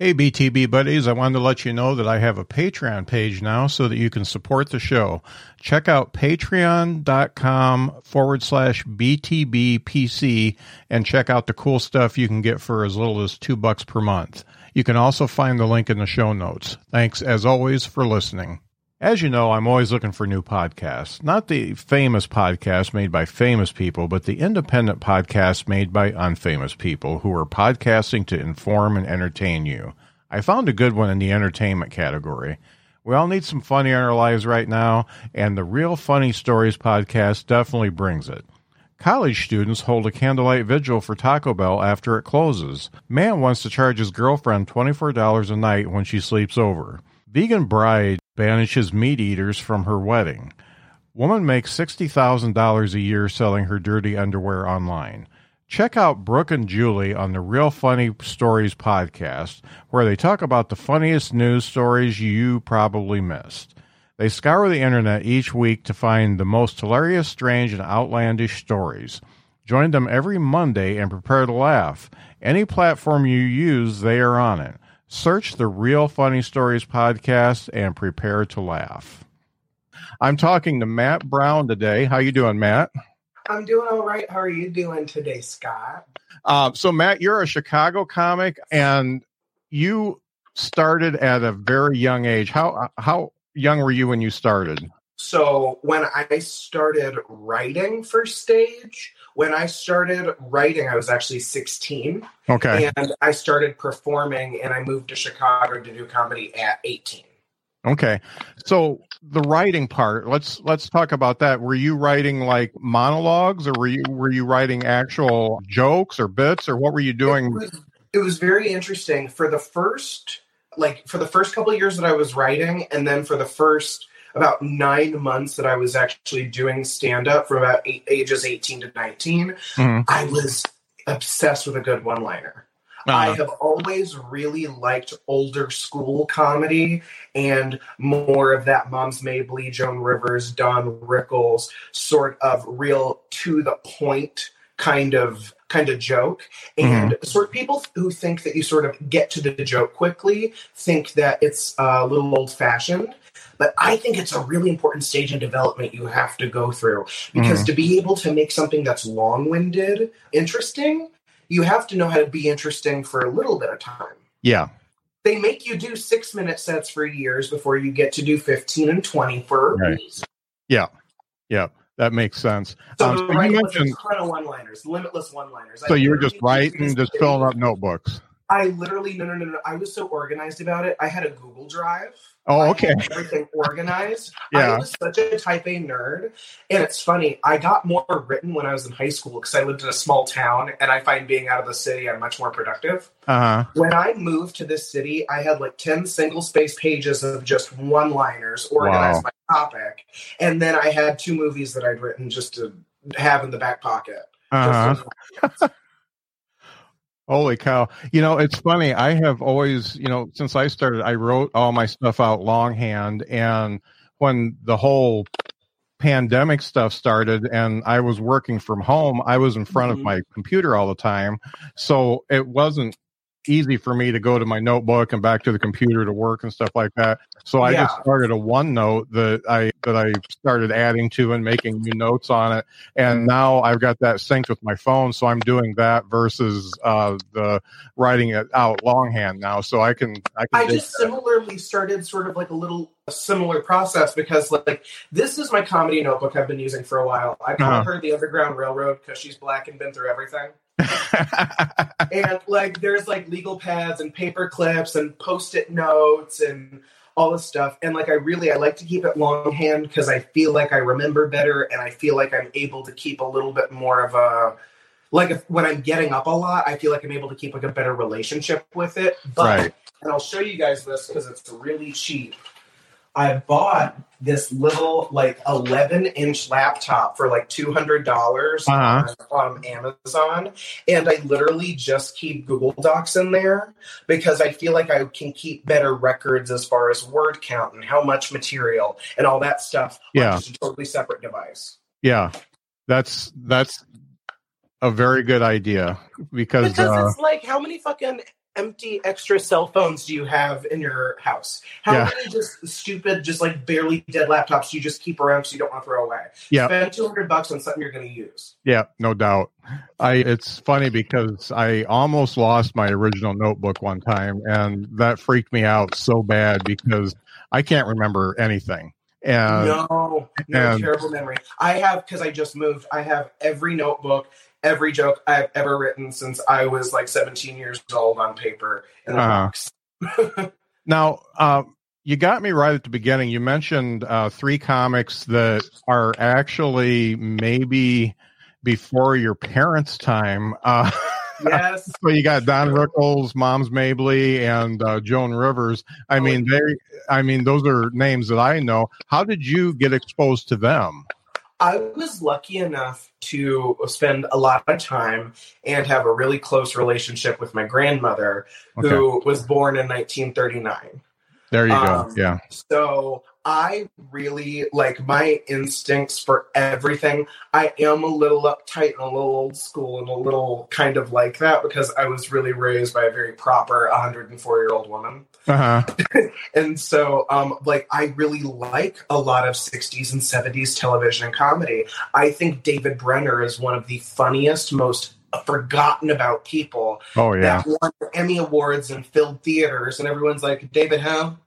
Hey, BTB buddies, I wanted to let you know that I have a Patreon page now so that you can support the show. Check out patreon.com forward slash BTBPC and check out the cool stuff you can get for as little as two bucks per month. You can also find the link in the show notes. Thanks, as always, for listening. As you know, I'm always looking for new podcasts. Not the famous podcasts made by famous people, but the independent podcasts made by unfamous people who are podcasting to inform and entertain you. I found a good one in the entertainment category. We all need some funny in our lives right now, and the Real Funny Stories podcast definitely brings it. College students hold a candlelight vigil for Taco Bell after it closes. Man wants to charge his girlfriend $24 a night when she sleeps over. Vegan bride banishes meat eaters from her wedding. Woman makes $60,000 a year selling her dirty underwear online. Check out Brooke and Julie on the Real Funny Stories podcast, where they talk about the funniest news stories you probably missed. They scour the internet each week to find the most hilarious, strange, and outlandish stories. Join them every Monday and prepare to laugh. Any platform you use, they are on it. Search the Real Funny Stories podcast and prepare to laugh. I'm talking to Matt Brown today. How you doing, Matt? I'm doing all right. How are you doing today, Scott? Uh, so, Matt, you're a Chicago comic, and you started at a very young age. How how young were you when you started? So, when I started writing for stage, when I started writing, I was actually 16. Okay. And I started performing and I moved to Chicago to do comedy at 18. Okay. So the writing part, let's let's talk about that. Were you writing like monologues or were you were you writing actual jokes or bits or what were you doing? It was, it was very interesting for the first like for the first couple of years that I was writing and then for the first about nine months that I was actually doing stand up from about eight, ages 18 to 19, mm-hmm. I was obsessed with a good one liner. Uh-huh. I have always really liked older school comedy and more of that Moms Mabley, Joan Rivers, Don Rickles sort of real to the point kind of kind of joke and mm-hmm. sort of people who think that you sort of get to the joke quickly think that it's a little old fashioned but I think it's a really important stage in development you have to go through because mm. to be able to make something that's long winded interesting, you have to know how to be interesting for a little bit of time. Yeah. They make you do six minute sets for years before you get to do 15 and 20 for right. Yeah. Yeah. That makes sense. So, um, so you mentioned a one liners, limitless one liners. So you were just writing, just filling up notebooks. I literally, no, no, no, no. I was so organized about it. I had a Google Drive Oh, okay. Everything organized. Yeah. I was such a type A nerd. And it's funny, I got more written when I was in high school because I lived in a small town and I find being out of the city, I'm much more productive. Uh-huh. When I moved to this city, I had like 10 single space pages of just one liners organized wow. by topic. And then I had two movies that I'd written just to have in the back pocket. Uh-huh. Holy cow. You know, it's funny. I have always, you know, since I started, I wrote all my stuff out longhand. And when the whole pandemic stuff started and I was working from home, I was in front mm-hmm. of my computer all the time. So it wasn't easy for me to go to my notebook and back to the computer to work and stuff like that. So I Yeah. just started a OneNote that I that I started adding to and making new notes on it. And now I've got that synced with my phone, so I'm doing that versus uh, the writing it out longhand now. So I can I can I just similarly started sort of like a little similar process because like this is my comedy notebook I've been using for a while. I call Uh-huh. her the Underground Railroad because she's black and been through everything. And like there's like legal pads and paper clips and post-it notes and all this stuff. And like i really i like to keep it longhand because i feel like i remember better and i feel like i'm able to keep a little bit more of a like if, when i'm getting up a lot i feel like i'm able to keep like a better relationship with it. But Right. and i'll show you guys this because it's really cheap i bought this little like 11 inch laptop for like $200 Uh-huh. on, on amazon and I literally just keep Google Docs in there because I feel like I can keep better records as far as word count and how much material and all that stuff Yeah. on just a totally separate device. yeah, that's that's a very good idea because, Because uh, it's like, how many fucking empty extra cell phones do you have in your house? How Yeah. many just stupid, just like barely dead laptops do you just keep around so you don't want to throw away? Yeah. Spend 200 bucks on something you're going to use. Yeah, no doubt. I it's funny because I almost lost my original notebook one time and that freaked me out so bad because I can't remember anything. And no, no and- terrible memory. I have because I just moved. I have every notebook, every joke I've ever written since I was like 17 years old on paper in a Uh-huh. box. now uh, you got me right at the beginning. You mentioned uh, three comics that are actually maybe before your parents' time. Uh, yes, so you got Don Rickles, Moms Mabley, and uh, Joan Rivers. I Oh, mean, they. I mean, those are names that I know. How did you get exposed to them? I was lucky enough to spend a lot of time and have a really close relationship with my grandmother, Okay, who was born in 1939. there you go. um, Yeah, So I really like my instincts for everything. I am a little uptight and a little old school and a little kind of like that because I was really raised by a very proper 104 year old woman. Uh huh. And so, um, like, I really like a lot of 60s and 70s television and comedy. I think David Brenner is one of the funniest, most forgotten about people Oh yeah. that won Emmy Awards and filled theaters. And everyone's like, David, how?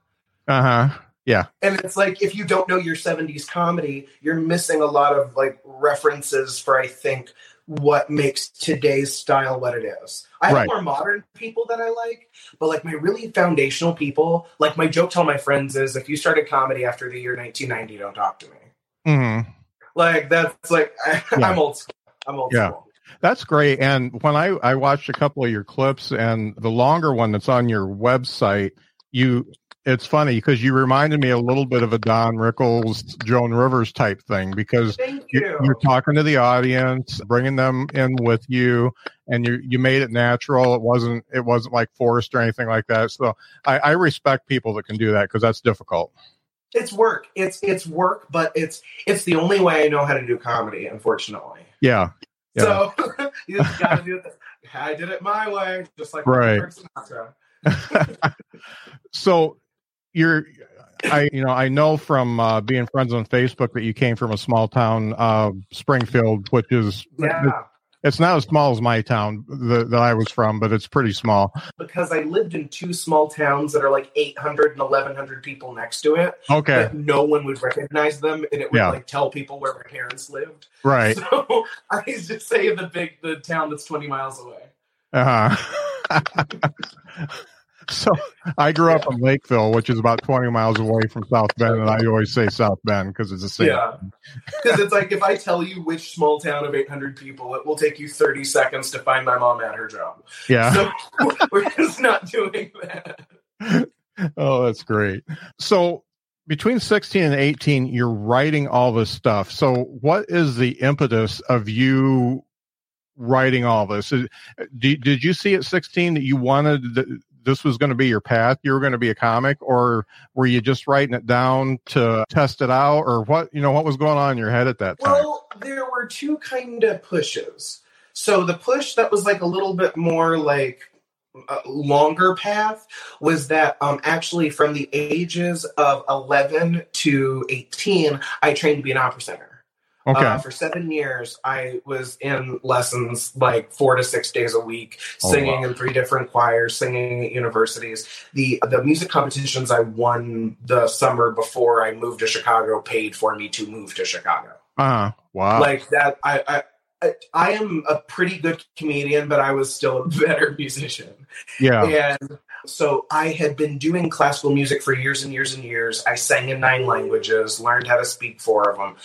Uh huh. Yeah. And it's like if you don't know your 70s comedy, you're missing a lot of like references for I think what makes today's style what it is. I have Right. more modern people that I like, but like my really foundational people, like my joke to all my friends is if you started comedy after the year 1990, don't talk to me. hmm Like that's like I, Yeah. I'm old school. I'm old Yeah. school. That's great. And when I I watched a couple of your clips, and the longer one that's on your website, you. It's funny because you reminded me a little bit of a Don Rickles, Joan Rivers type thing because you- you're talking to the audience, bringing them in with you, and you you made it natural. It wasn't it wasn't like forced or anything like that. So I, I respect people that can do that because that's difficult. It's work. It's it's work, but it's it's the only way I know how to do comedy, unfortunately. Yeah, Yeah. So you just gotta do it. I did it my way, just like Right. So you're I you know I know from uh, being friends on Facebook that you came from a small town, uh, Springfield, which is Yeah, it's not as small as my town that, that I was from, but it's pretty small. because I lived in two small towns that are like 800 and 1100 people next to it, Okay, no one would recognize them, and it would Yeah. like tell people where my parents lived. right. So I just say the big the town that's 20 miles away. Uh huh. so I grew up in Lakeville, which is about 20 miles away from South Bend, and I always say South Bend because it's the same. Yeah, because it's like if I tell you which small town of 800 people, it will take you 30 seconds to find my mom at her job. Yeah. So we're just not doing that. Oh, that's great. So between 16 and 18, you're writing all this stuff. So what is the impetus of you writing all this? Uh, did, did you see at 16 that you wanted th- this was going to be your path? You were going to be a comic or were you just writing it down to test it out or what, you know, what was going on in your head at that time? Well, there were two kind of pushes. So the push that was like a little bit more like uh, longer path was that um, actually from the ages of 11 to 18, I trained to be an opera singer. Okay. Uh, for seven years, I was in lessons like four to six days a week, Oh, singing wow. in three different choirs, singing at universities. The the music competitions I won the summer before I moved to Chicago paid for me to move to Chicago. uh wow. Like that, I I I am a pretty good comedian, but I was still a better musician. yeah. And so I had been doing classical music for years and years and years. I sang in nine languages, learned how to speak four of them.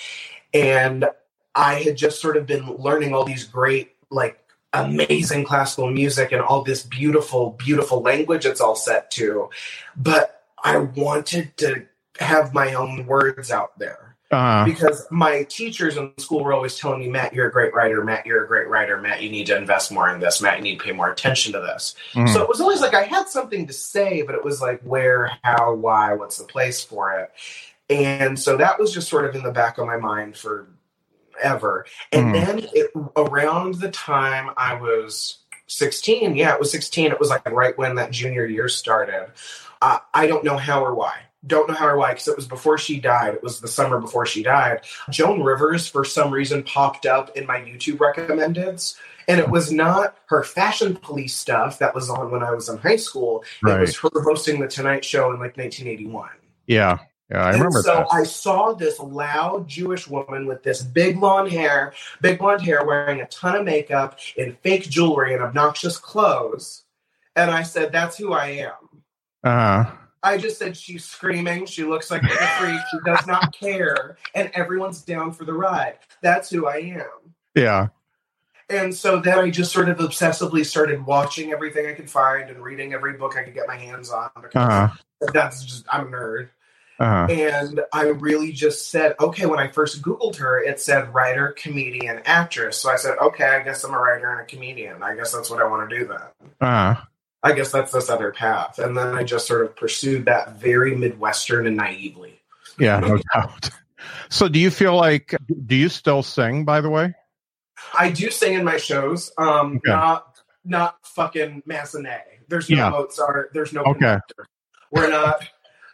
And I had just sort of been learning all these great, like, amazing classical music and all this beautiful, beautiful language it's all set to. But I wanted to have my own words out there Uh, because my teachers in school were always telling me, Matt, you're a great writer. Matt, you're a great writer. Matt, you need to invest more in this. Matt, you need to pay more attention to this. mhm. So it was always like I had something to say, but it was like where, how, why, what's the place for it? And so that was just sort of in the back of my mind for ever. And Mhm. then it, around the time I was 16, yeah, it was 16. It was like right when that junior year started. Uh, I don't know how or why. Don't know how or why because it was before she died. It was the summer before she died. Joan Rivers, for some reason, popped up in my YouTube recommendeds. And it was not her fashion police stuff that was on when I was in high school. It was her hosting the Tonight Show in like 1981. yeah. Yeah. I And remember so that. I saw this loud Jewish woman with this big blonde hair, big blonde hair, wearing a ton of makeup and fake jewelry and obnoxious clothes. And I said, That's who I am. Uh huh. I just said she's screaming. She looks like a freak. She does not care. And everyone's down for the ride. That's who I am. yeah. And so then I just sort of obsessively started watching everything I could find and reading every book I could get my hands on because Uh, that's just, I'm a nerd. Uh, And I really just said, okay, when I first Googled her, it said writer, comedian, actress. So I said, okay, I guess I'm a writer and a comedian. I guess that's what I want to do then. uh, I guess that's this other path. And then I just sort of pursued that very Midwestern and naively. yeah. No doubt. So, do you feel like? Do you still sing? By the way. I do sing in my shows, um, Okay. not not fucking Massenet. There's no Yeah. Mozart. There's no Okay. conductor. We're not.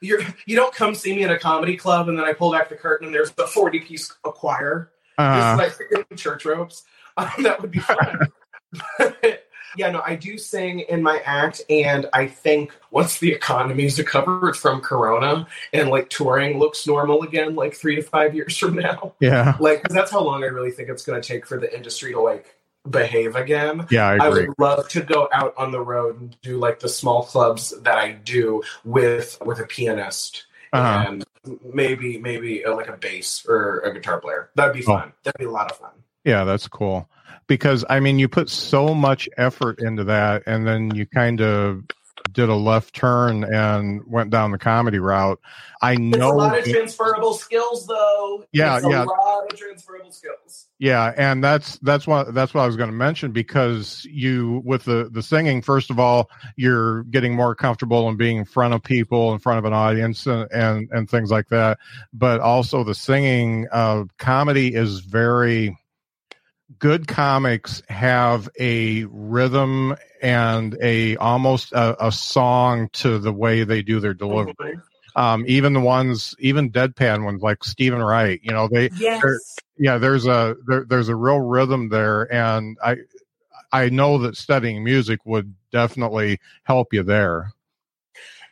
You're you don't come see me at a comedy club and then I pull back the curtain and there's the 40 piece choir. Uh, just like church robes. Um, that would be fun. yeah, no, I do sing in my act, and I think once the economy's recovered from Corona and like touring looks normal again, like three to five years from now, yeah. like 'cause that's how long I really think it's going to take for the industry to like behave again. Yeah. I I would love to go out on the road and do like the small clubs that I do with with a pianist Uh-huh. and maybe maybe uh, like a bass or a guitar player. That'd be Oh. fun. That'd be a lot of fun. Yeah, that's cool. Because I mean, you put so much effort into that, and then you kind of did a left turn and went down the comedy route. I know. a lot of transferable skills, though. Yeah, it's a yeah. lot of transferable skills. yeah, and that's that's what that's what I was going to mention because you with the the singing. First of all, you're getting more comfortable in being in front of people, in front of an audience, and and, and things like that. But also the singing. Uh, comedy is very good comics have a rhythm and a almost a, a song to the way they do their delivery. Um, even the ones, even deadpan ones like Steven Wright, you know, they Yes. yeah, there's a there, there's a real rhythm there, and I I know that studying music would definitely help you there.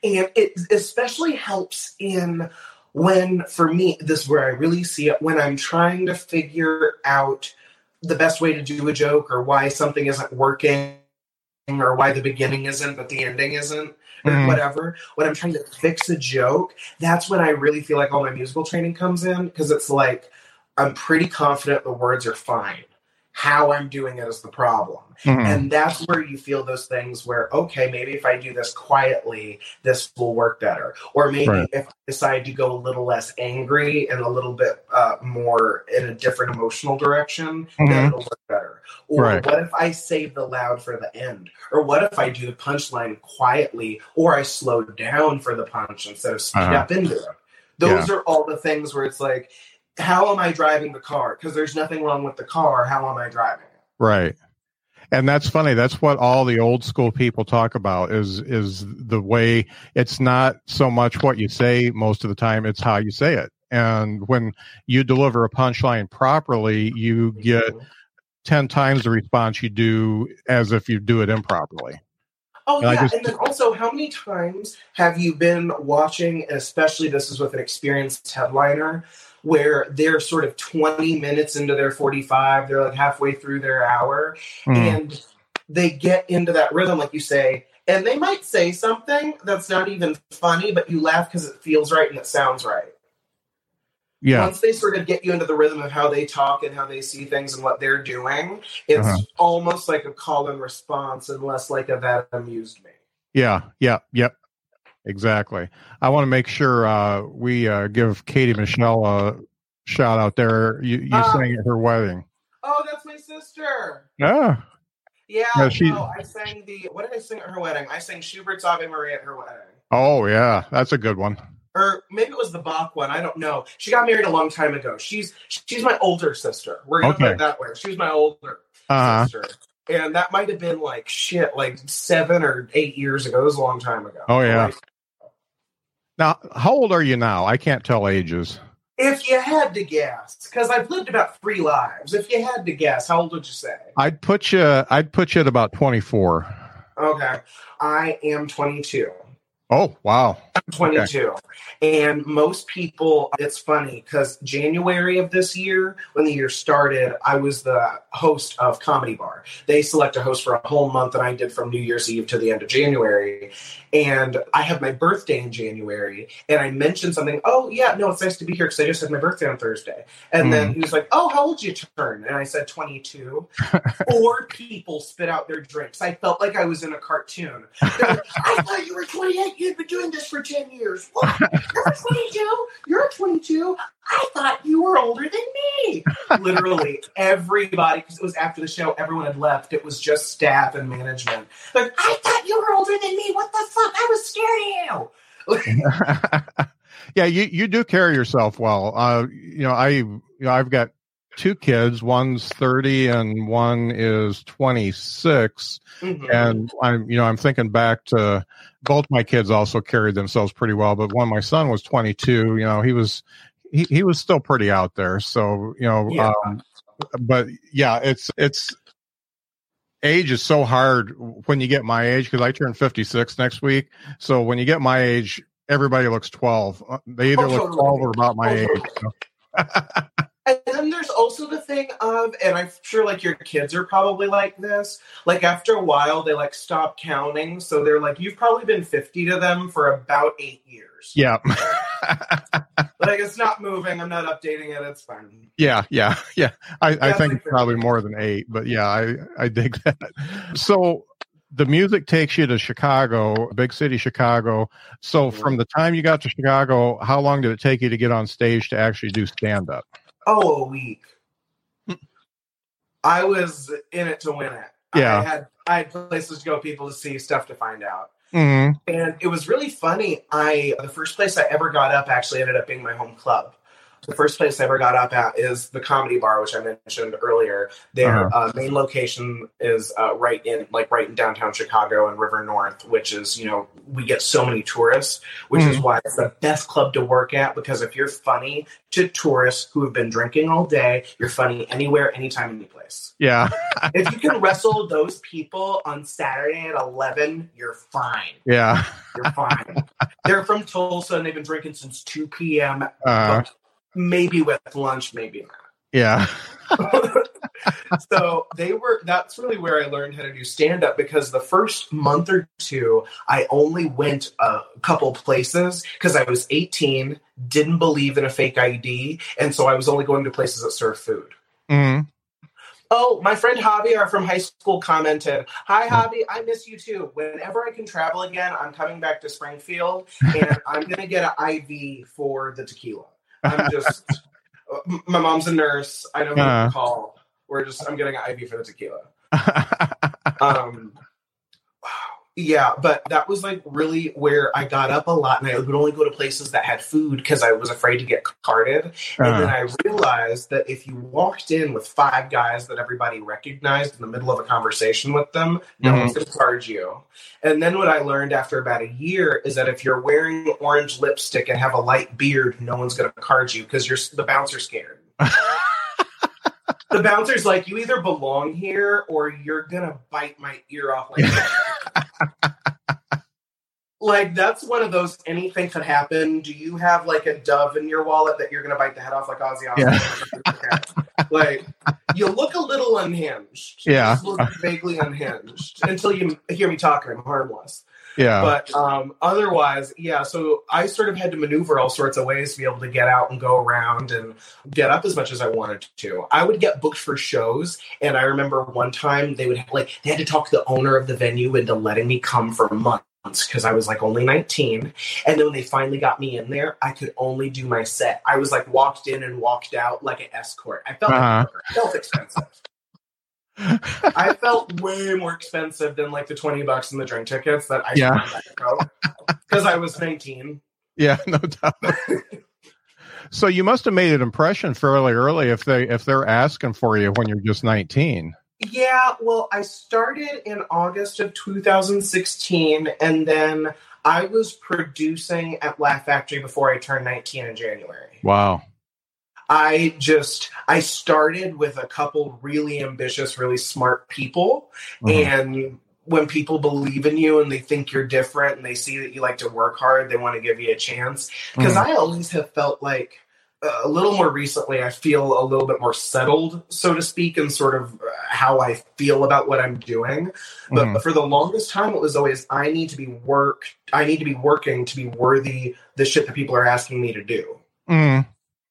And it especially helps in when, for me, this is where I really see it when I'm trying to figure out the best way to do a joke or why something isn't working or why the beginning isn't but the ending isn't or Mhm. whatever when i'm trying to fix a joke that's when i really feel like all my musical training comes in because it's like i'm pretty confident the words are fine how i'm doing it is the problem Mhm. and that's where you feel those things where okay maybe if i do this quietly this will work better or maybe Right. if i decide to go a little less angry and a little bit uh, more in a different emotional direction then Mhm. it'll work better or Right. what if i save the loud for the end or what if i do the punchline quietly or i slow down for the punch instead of speed Uh-huh. up into it those are all the things where it's like how am i driving the car because there's nothing wrong with the car how am i driving it Right. and that's funny. That's what all the old school people talk about is is the way it's not so much what you say most of the time; it's how you say it. And when you deliver a punchline properly, you get ten times the response you do as if you do it improperly. Oh And yeah, just- and then also, how many times have you been watching? And especially, this is with an experienced headliner, where they're sort of twenty minutes into their forty-five, they're like halfway through their hour, Mm. and they get into that rhythm, like you say, and they might say something that's not even funny, but you laugh because it feels right and it sounds right. Yeah, Once they sort of get you into the rhythm of how they talk and how they see things and what they're doing, it's Uh-huh. almost like a call and response, and less like a that amused me. yeah, yeah, yep. Exactly. I want to make sure uh, we uh, give Katie Michelle a shout out there. You, you Ah. sang at her wedding. Oh, that's my sister. Yeah. Yeah, No, she- no, I sang the. What did I sing at her wedding? I sang Schubert's Ave Maria at her wedding, Oh, yeah. That's a good one. or maybe it was the Bach one. I don't know. She got married a long time ago. She's she's my older sister. We're gonna put it that way. She was my older Uh-huh. sister, and that might have been like shit, like seven or eight years ago. It was a long time ago. Oh, yeah. Like, Now, how old are you now? I can't tell ages. if you had to guess, because I've lived about three lives. If you had to guess, how old would you say? I'd put you. I'd put you at about twenty four. Okay, I am twenty two. Oh, wow. 22. And most people, it's funny because January of this year, when the year started, I was the host of Comedy Bar. They select a host for a whole month, and I did from New Year's Eve to the end of January. And I had my birthday in January, and I mentioned something. Oh, yeah, no, it's nice to be here because I just had my birthday on Thursday. And then hmm. he was like, Oh, how old did you turn? And I said 22. Four people spit out their drinks. I felt like I was in a cartoon. Like, I thought you were 28. You'd been doing this for 10 years. What? You're 22? You're 22? I thought you were older than me. Literally, everybody, because it was after the show, everyone had left. It was just staff and management. Like, I thought you were older than me. What the fuck? I was scared of you. yeah, you you do carry yourself well. Uh, you know, I you know I've got two kids. One's thirty and one is twenty six. Mhm. And I'm you know I'm thinking back to both my kids also carried themselves pretty well. But when my son was twenty two, you know he was he, he was still pretty out there. So you know, Yeah. um, but yeah, it's it's age is so hard when you get my age because I turn 56 next week. So when you get my age, everybody looks 12. Uh, They either Oh, look totally. 12 or about my Oh, age. totally. And then there's also the thing of, and I'm sure like your kids are probably like this. Like after a while, they like stop counting, so they're like, you've probably been 50 to them for about eight years. yeah. Like it's not moving. I'm not updating it. It's fine. yeah. Yeah. Yeah. I, I think like it's probably more than eight, but yeah, I, I dig that. So the music takes you to Chicago, big city Chicago. So mm-hmm. from the time you got to Chicago, how long did it take you to get on stage to actually do stand up? Oh, a week. I was in it to win it. Yeah. I had I had places to go, people to see, stuff to find out. hmm And it was really funny. I the first place I ever got up actually ended up being my home club. The first place I ever got up at is the Comedy Bar, which I mentioned earlier. Their uh main location is uh, right in like right in downtown Chicago and River North, which is you know we get so many tourists, which is why it's the best club to work at. Because if you're funny to tourists who have been drinking all day, you're funny anywhere, anytime, any place. Yeah. If you can wrestle those people on Saturday at eleven, you're fine. Yeah. You're fine. They're from Tulsa and they've been drinking since 2 p.m. Uh, maybe with lunch, maybe not. yeah. so they were, that's really where I learned how to do stand up because the first month or two, I only went a couple places because I was 18, didn't believe in a fake ID. And so I was only going to places that serve food. Mhm. Oh, my friend Javier from high school commented, Hi, Javi, I miss you too. Whenever I can travel again, I'm coming back to Springfield and I'm going to get an IV for the tequila. I'm just, my mom's a nurse. I know who Uh. to call. We're just, I'm getting an IV for the tequila. Um. Yeah, but that was like really where I got up a lot, and I would only go to places that had food because I was afraid to get carded. Uh-huh. And then I realized that if you walked in with five guys that everybody recognized in the middle of a conversation with them, no Mhm. one's going to card you. And then what I learned after about a year is that if you're wearing orange lipstick and have a light beard, no one's going to card you because you're the bouncer's scared. the bouncer's like, you either belong here or you're gonna bite my ear off like like that's one of those anything could happen. Do you have like a dove in your wallet that you're gonna bite the head off like Ozzy Osbourne? Okay. Like you look a little unhinged. Yeah. just look vaguely unhinged until you hear me talking. I'm harmless. Yeah. But um, otherwise, yeah. So I sort of had to maneuver all sorts of ways to be able to get out and go around and get up as much as I wanted to. I would get booked for shows, and I remember one time they would like they had to talk the owner of the venue into letting me come for months because I was like only 19. And then when they finally got me in there, I could only do my set. I was like walked in and walked out like an escort. I felt Uh-huh. like I felt expensive. I felt way more expensive than like the 20 bucks in the drink tickets that I Yeah. because I was 19. yeah, no doubt. so you must have made an impression fairly early if they if they're asking for you when you're just 19. Yeah, well, I started in August of 2016, and then I was producing at Laugh Factory before I turned 19 in January. Wow. I just I started with a couple really ambitious, really smart people, Mhm. and when people believe in you and they think you're different and they see that you like to work hard, they want to give you a chance. Because Mhm. I always have felt like uh, a little more recently, I feel a little bit more settled, so to speak, in sort of uh, how I feel about what I'm doing. But Mhm. for the longest time, it was always I need to be work. I need to be working to be worthy the shit that people are asking me to do Mm.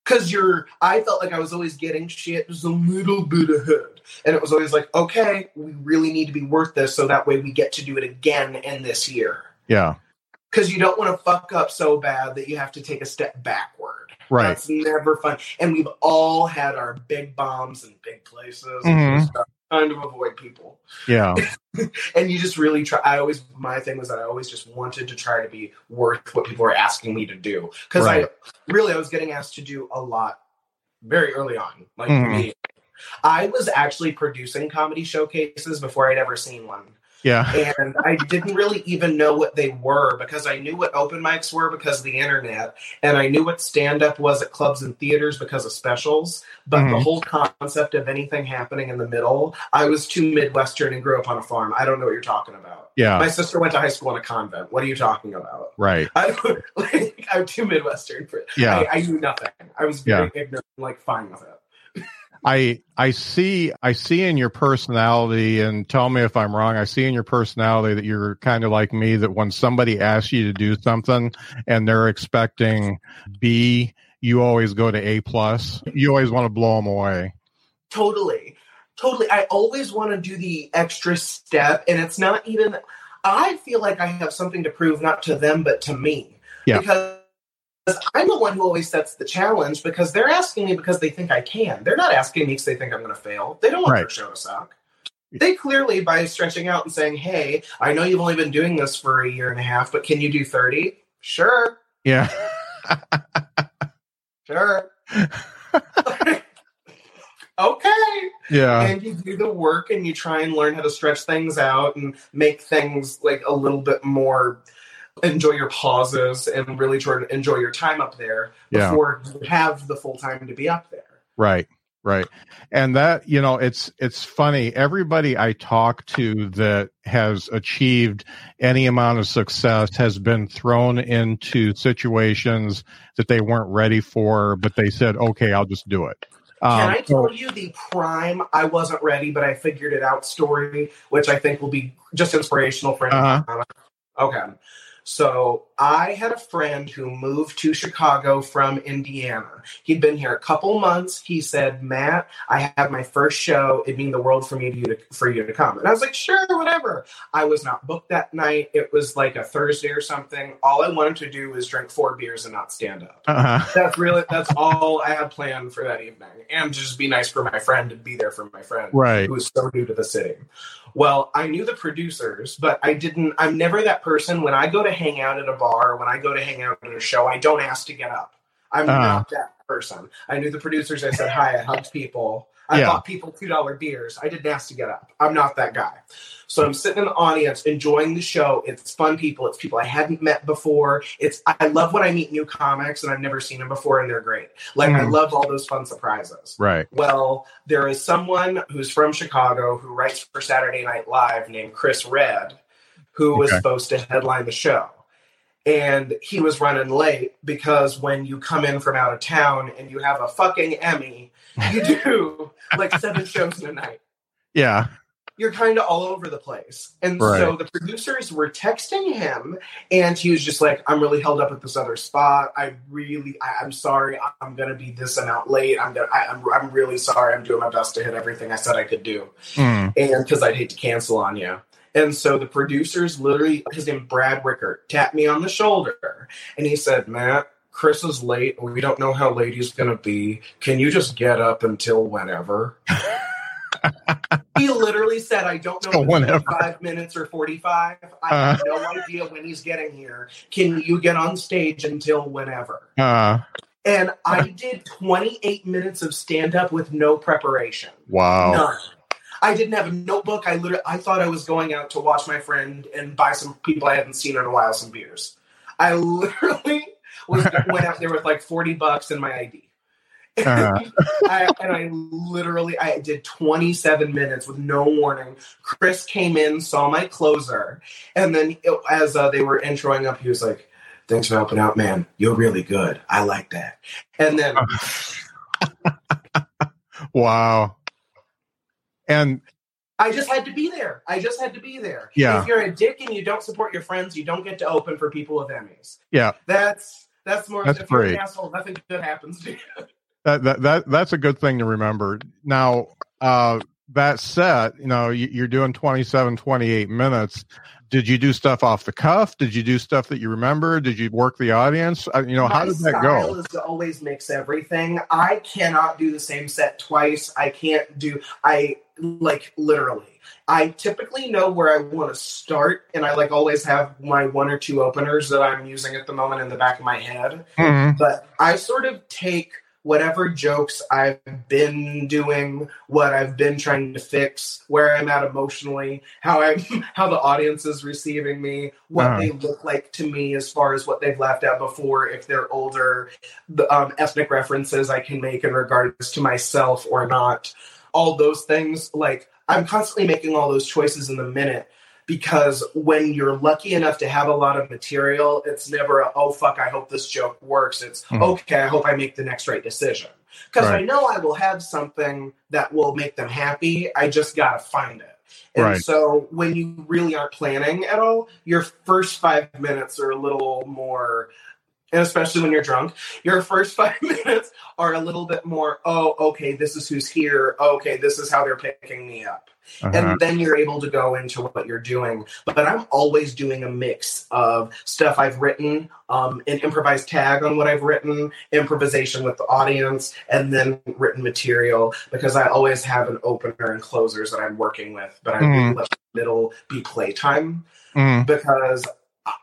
Because you're i felt like i was always getting shit just a little bit ahead and it was always like okay we really need to be worth this so that way we get to do it again in this year Yeah. because you don't want to fuck up so bad that you have to take a step backward Right. that's never fun and we've all had our big bombs in big places Mhm. and just trying to avoid people Yeah. and you just really try i always my thing was that i always just wanted to try to be worth what people were asking me to do because Right. i really i was getting asked to do a lot very early on like Mhm. me i was actually producing comedy showcases before i'd ever seen one Yeah. and i didn't really even know what they were because i knew what open mics were because of the internet and i knew what stand up was at clubs and theaters because of specials but the Mhm. whole concept of anything happening in the middle i was too midwestern and grew up on a farm i don't know what you're talking about Yeah. my sister went to high school in a convent what are you talking about Right. I, like, i'm too midwestern for Yeah. I, I knew nothing i was very ignorant like fine with it I I see I see in your personality and tell me if I'm wrong. I see in your personality that you're kind of like me that when somebody asks you to do something and they're expecting B, you always go to A plus. You always want to blow them away. Totally. Totally. I always want to do the extra step, and it's not even, I feel like I have something to prove, not to them, but to me. Yeah. Because I'm the one who always sets the challenge because they're asking me because they think I can. They're not asking me because they think I'm going to fail. They don't want Right. their show to suck. They clearly, by stretching out and saying, hey, I know you've only been doing this for a year and a half, but can you do 30? Sure. Yeah. Sure. okay. Yeah. and you do the work and you try and learn how to stretch things out and make things like a little bit more enjoy your pauses and really try to enjoy your time up there Yeah. before you have the full time to be up there Right. Right. And that, you know, it's it's funny. Everybody I talk to that has achieved any amount of success has been thrown into situations that they weren't ready for, but they said, "Okay, I'll just do it." can Um, i tell you the prime i wasn't ready but i figured it out story which i think will be just inspirational for anyone Uh-huh. okay So I had a friend who moved to Chicago from Indiana. He'd been here a couple months. He said, "Matt, I have my first show. It'd mean the world for me to you to, for you to come." And I was like, "Sure, whatever." I was not booked that night. It was like a Thursday or something. All I wanted to do was drink four beers and not stand up. Uh-huh. That's really that's all I had planned for that evening, and just be nice for my friend and be there for my friend, Right. Who was so new to the city. Well, I knew the producers, but I didn't. I'm never that person. When I go to hang out at a bar, when I go to hang out at a show, I don't ask to get up. I'm Uh-huh. not that person. I knew the producers. I said hi. I hugged people. I Yeah. bought people two dollar beers. I didn't ask to get up. I'm not that guy. So I'm sitting in the audience enjoying the show. It's fun people. It's people I hadn't met before. It's I love when I meet new comics and I've never seen them before and they're great. Like I Mhm. love all those fun surprises. Right. Well, there is someone who's from Chicago who writes for Saturday Night Live named Chris Redd, who was supposed to headline the show. And he was running late because when you come in from out of town and you have a fucking Emmy, you do like seven shows in a night. Yeah. You're kind of all over the place. And Right. so the producers were texting him, and he was just like, I'm really held up at this other spot. I really, I, I'm sorry. I'm going to be this amount late. I'm, gonna, I, I'm, I'm really sorry. I'm doing my best to hit everything I said I could do Mm. and because I'd hate to cancel on you. And so the producers literally, his name Brad Rickert, tapped me on the shoulder and he said, Matt, Chris is late. We don't know how late he's going to be. Can you just get up until whenever? he literally said, I don't know whenever. five minutes or 45. I have no idea when he's getting here. Can you get on stage until whenever? Uh, And I did 28 minutes of stand up with no preparation. wow. None. I didn't have a notebook. I literally, I thought I was going out to watch my friend and buy some people I hadn't seen in a while some beers. I literally was went out there with like forty bucks and my ID. Uh-huh. I, and I literally, I did 27 minutes with no warning. Chris came in, saw my closer, and then it- as uh, they were introing up, he was like, "Thanks for helping out, man. You're really good. I like that." And then Wow. And I just had to be there. I just had to be there. Yeah. If you're a dick and you don't support your friends, you don't get to open for people with Emmys. yeah, That's that's more. That's great. asshole, nothing good happens to you. that, that that that's a good thing to remember. Now, uh, that set, you know, you, you're doing 27, 28 minutes. Did you do stuff off the cuff? Did you do stuff that you remember? Did you work the audience? Uh, you know, how My did that go? is to always mix everything. I cannot do the same set twice. I can't do. I like literally. I typically know where I want to start, and I like always have my one or two openers that I'm using at the moment in the back of my head. Mhm. but I sort of take whatever jokes I've been doing, what I've been trying to fix, where I'm at emotionally, how I'm how the audience is receiving me, what Uh-huh. they look like to me as far as what they've laughed at before, if they're older, the um, ethnic references I can make in regards to myself or not, all those things. Like I'm constantly making all those choices in the minute because when you're lucky enough to have a lot of material, it's never a, oh fuck, I hope this joke works. It's Mhm. okay, I hope I make the next right decision. Because I know I will have something that will make them happy. I just gotta find it. And Right. so when you really aren't planning at all, your first five minutes are a little more and especially when you're drunk, your first five minutes are a little bit more, oh, okay, this is who's here. Okay, this is how they're picking me up Uh-huh. and then you're able to go into what you're doing. But I'm always doing a mix of stuff I've written, um, an improvised tag on what I've written, improvisation with the audience, and then written material because I always have an opener and closers that I'm working with. But I really Mhm. let the middle be playtime Mhm. because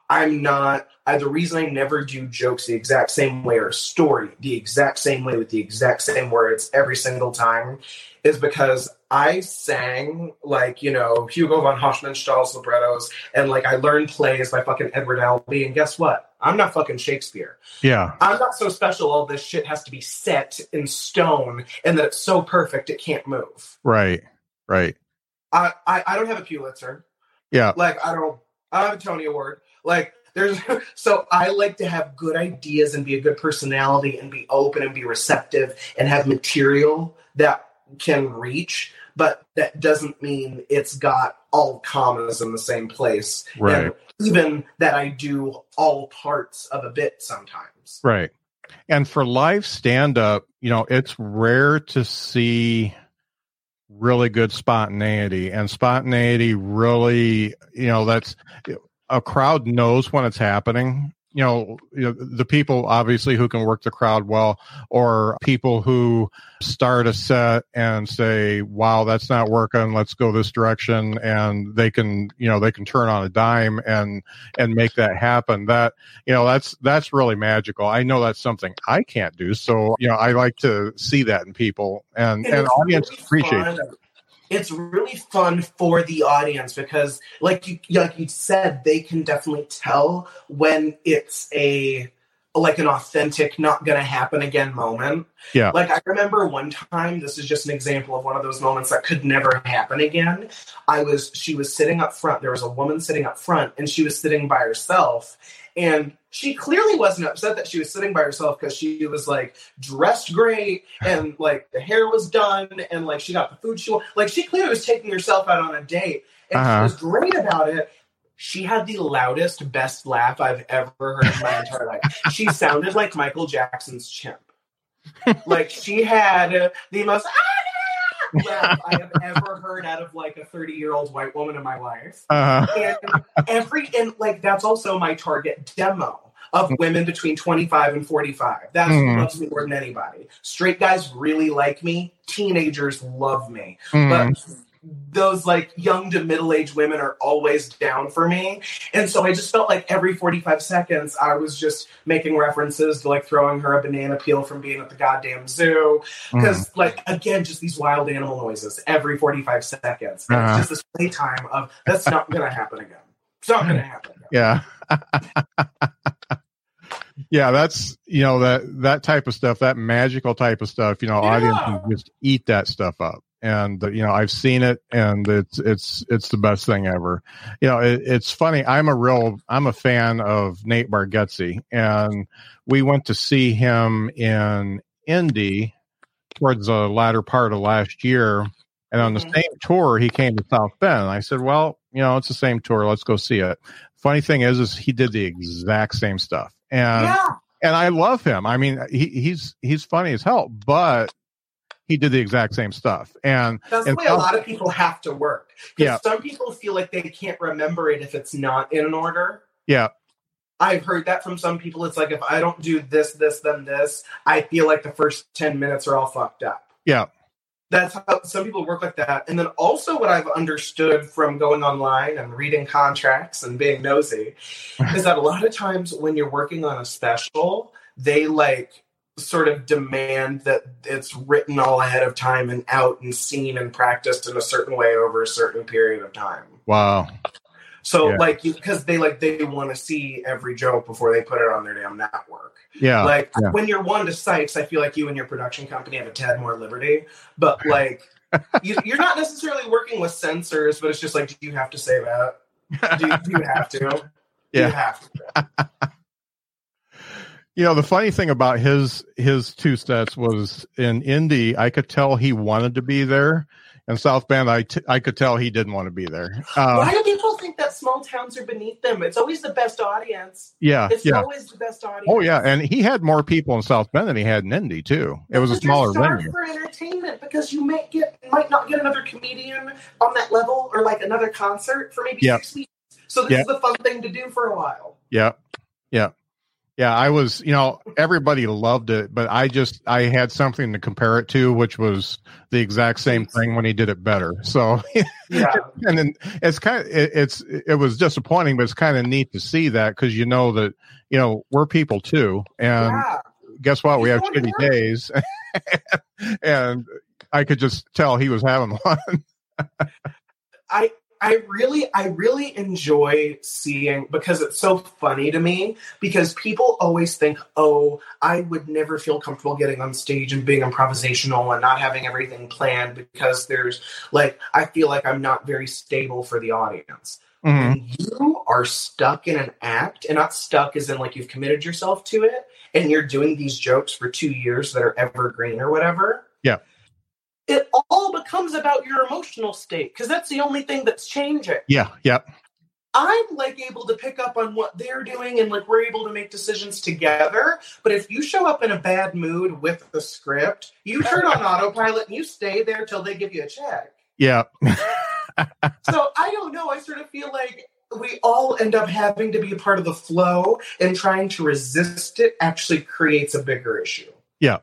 I'm not. I, the reason I never do jokes the exact same way or story the exact same way with the exact same words every single time is because I sang like you know Hugo von Hofmannsthal's librettos and like I learned plays by fucking Edward Albee and guess what? I'm not fucking Shakespeare. Yeah. I'm not so special. All this shit has to be set in stone and that it's so perfect it can't move. Right. Right. I I, I don't have a Pulitzer. Yeah. Like I don't I don't have a Tony Award. Like there's so I like to have good ideas and be a good personality and be open and be receptive and have material that can reach. but that doesn't mean it's got all commas in the same place. Right. And even that I do all parts of a bit sometimes. Right. And for live stand up, you know, it's rare to see really good spontaneity and spontaneity really, you know, that's a crowd knows when it's happening you know, you know, the people obviously who can work the crowd well, or people who start a set and say, "Wow, that's not working. Let's go this direction," and they can, you know, they can turn on a dime and and make that happen. That you know, that's that's really magical. I know that's something I can't do, so you know, I like to see that in people, and and, and audience really appreciate it's really fun for the audience because like you like you said they can definitely tell when it's a like an authentic not gonna happen again moment yeah like i remember one time this is just an example of one of those moments that could never happen again i was she was sitting up front there was a woman sitting up front and she was sitting by herself and she clearly wasn't upset that she was sitting by herself because she was like dressed great and like the hair was done and like she got the food she wanted. Like she clearly was taking herself out on a date and uh-huh. she was great about it. She had the loudest, best laugh I've ever heard in my entire life. She sounded like Michael Jackson's chimp. like she had the most laugh I have ever heard out of like a 30 year old white woman in my life. Uh-huh. And every and like that's also my target demo of women between 25 and 45. That's mm. who loves me more than anybody. Straight guys really like me. Teenagers love me. Mm. But those like young to middle aged women are always down for me. And so I just felt like every 45 seconds I was just making references to like throwing her a banana peel from being at the goddamn zoo. Because, mm. like, again, just these wild animal noises every 45 seconds. Uh-huh. It's just this playtime of that's not going to happen again. It's not going to happen. Again. Yeah. yeah, that's you know that that type of stuff, that magical type of stuff. You know, yeah. audiences just eat that stuff up, and you know I've seen it, and it's it's it's the best thing ever. You know, it, it's funny. I'm a real I'm a fan of Nate Bargatze, and we went to see him in Indy towards the latter part of last year. And on the mm-hmm. same tour, he came to South Bend. I said, "Well, you know, it's the same tour. Let's go see it." Funny thing is, is he did the exact same stuff, and yeah. and I love him. I mean, he, he's he's funny as hell, but he did the exact same stuff. And that's and the way a lot of people have to work. Yeah, some people feel like they can't remember it if it's not in an order. Yeah. I've heard that from some people. It's like if I don't do this, this, then this, I feel like the first 10 minutes are all fucked up. Yeah that's how some people work like that. And then also what I've understood from going online and reading contracts and being nosy is that a lot of times when you're working on a special, they like sort of demand that it's written all ahead of time and out and seen and practiced in a certain way over a certain period of time. Wow. So yeah. like because they like they want to see every joke before they put it on their damn network. Yeah. Like yeah. when you're one to sites, I feel like you and your production company have a tad more liberty. But like you, are not necessarily working with censors, but it's just like, do you have to say that? Do, do you have to? Yeah. You have to. you know the funny thing about his his two sets was in Indy, I could tell he wanted to be there and South Bend, I, t- I could tell he didn't want to be there. Uh, Why do people think that small towns are beneath them? It's always the best audience. Yeah, it's yeah. always the best audience. Oh yeah, and he had more people in South Bend than he had in Indy too. It was a smaller venue for entertainment because you might get might not get another comedian on that level or like another concert for maybe yep. six weeks. So this yep. is the fun thing to do for a while. Yeah, yeah. Yeah, I was, you know, everybody loved it, but I just I had something to compare it to, which was the exact same thing when he did it better. So, yeah, and then it's kind of it, it's it was disappointing, but it's kind of neat to see that because you know that you know we're people too, and yeah. guess what? We have shitty days, and I could just tell he was having one. I I really, I really enjoy seeing because it's so funny to me. Because people always think, "Oh, I would never feel comfortable getting on stage and being improvisational and not having everything planned because there's like I feel like I'm not very stable for the audience." Mm-hmm. you are stuck in an act, and not stuck as in like you've committed yourself to it, and you're doing these jokes for two years that are evergreen or whatever. Yeah it all becomes about your emotional state because that's the only thing that's changing. Yeah, yep. I'm like able to pick up on what they're doing and like we're able to make decisions together. But if you show up in a bad mood with the script, you turn on autopilot and you stay there till they give you a check. Yeah. so I don't know. I sort of feel like we all end up having to be a part of the flow and trying to resist it actually creates a bigger issue. Yeah.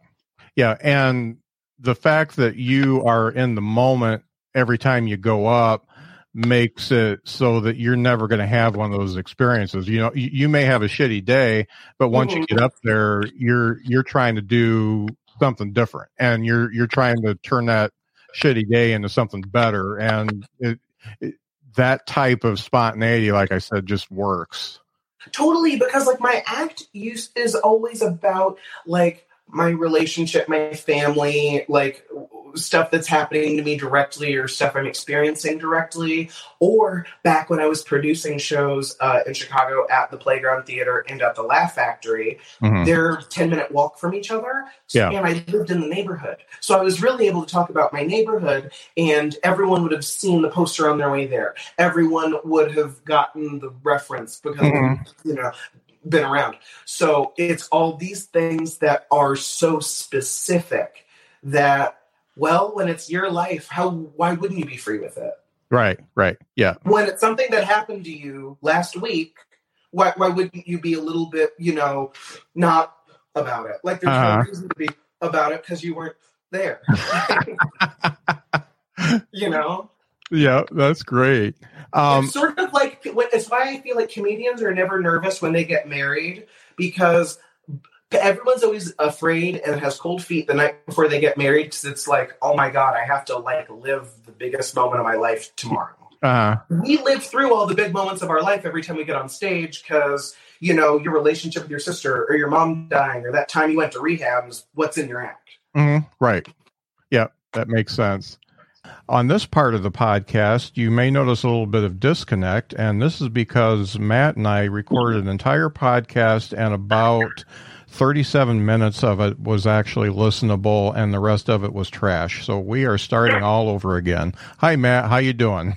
Yeah. And the fact that you are in the moment every time you go up makes it so that you're never going to have one of those experiences. You know, you, you may have a shitty day, but once mm-hmm. you get up there, you're you're trying to do something different, and you're you're trying to turn that shitty day into something better, and it, it, that type of spontaneity, like I said, just works. Totally, because like my act use is always about like my relationship, my family, like stuff that's happening to me directly or stuff I'm experiencing directly. Or back when I was producing shows uh, in Chicago at the Playground Theater and at the Laugh Factory, mm-hmm. they're 10 minute walk from each other. Yeah. And I lived in the neighborhood. So I was really able to talk about my neighborhood, and everyone would have seen the poster on their way there. Everyone would have gotten the reference because, mm-hmm. you know, been around. So it's all these things that are so specific that well, when it's your life, how why wouldn't you be free with it? Right, right. Yeah. When it's something that happened to you last week, why why wouldn't you be a little bit, you know, not about it? Like there's uh-huh. no reason to be about it because you weren't there. you know? Yeah, that's great. Um, it's sort of like it's why I feel like comedians are never nervous when they get married because everyone's always afraid and has cold feet the night before they get married because it's like, oh my god, I have to like live the biggest moment of my life tomorrow. Uh-huh. We live through all the big moments of our life every time we get on stage because you know your relationship with your sister or your mom dying or that time you went to rehab is what's in your act. Mm-hmm. Right. Yeah, that makes sense. On this part of the podcast, you may notice a little bit of disconnect, and this is because Matt and I recorded an entire podcast, and about 37 minutes of it was actually listenable, and the rest of it was trash. So we are starting all over again. Hi, Matt. How you doing?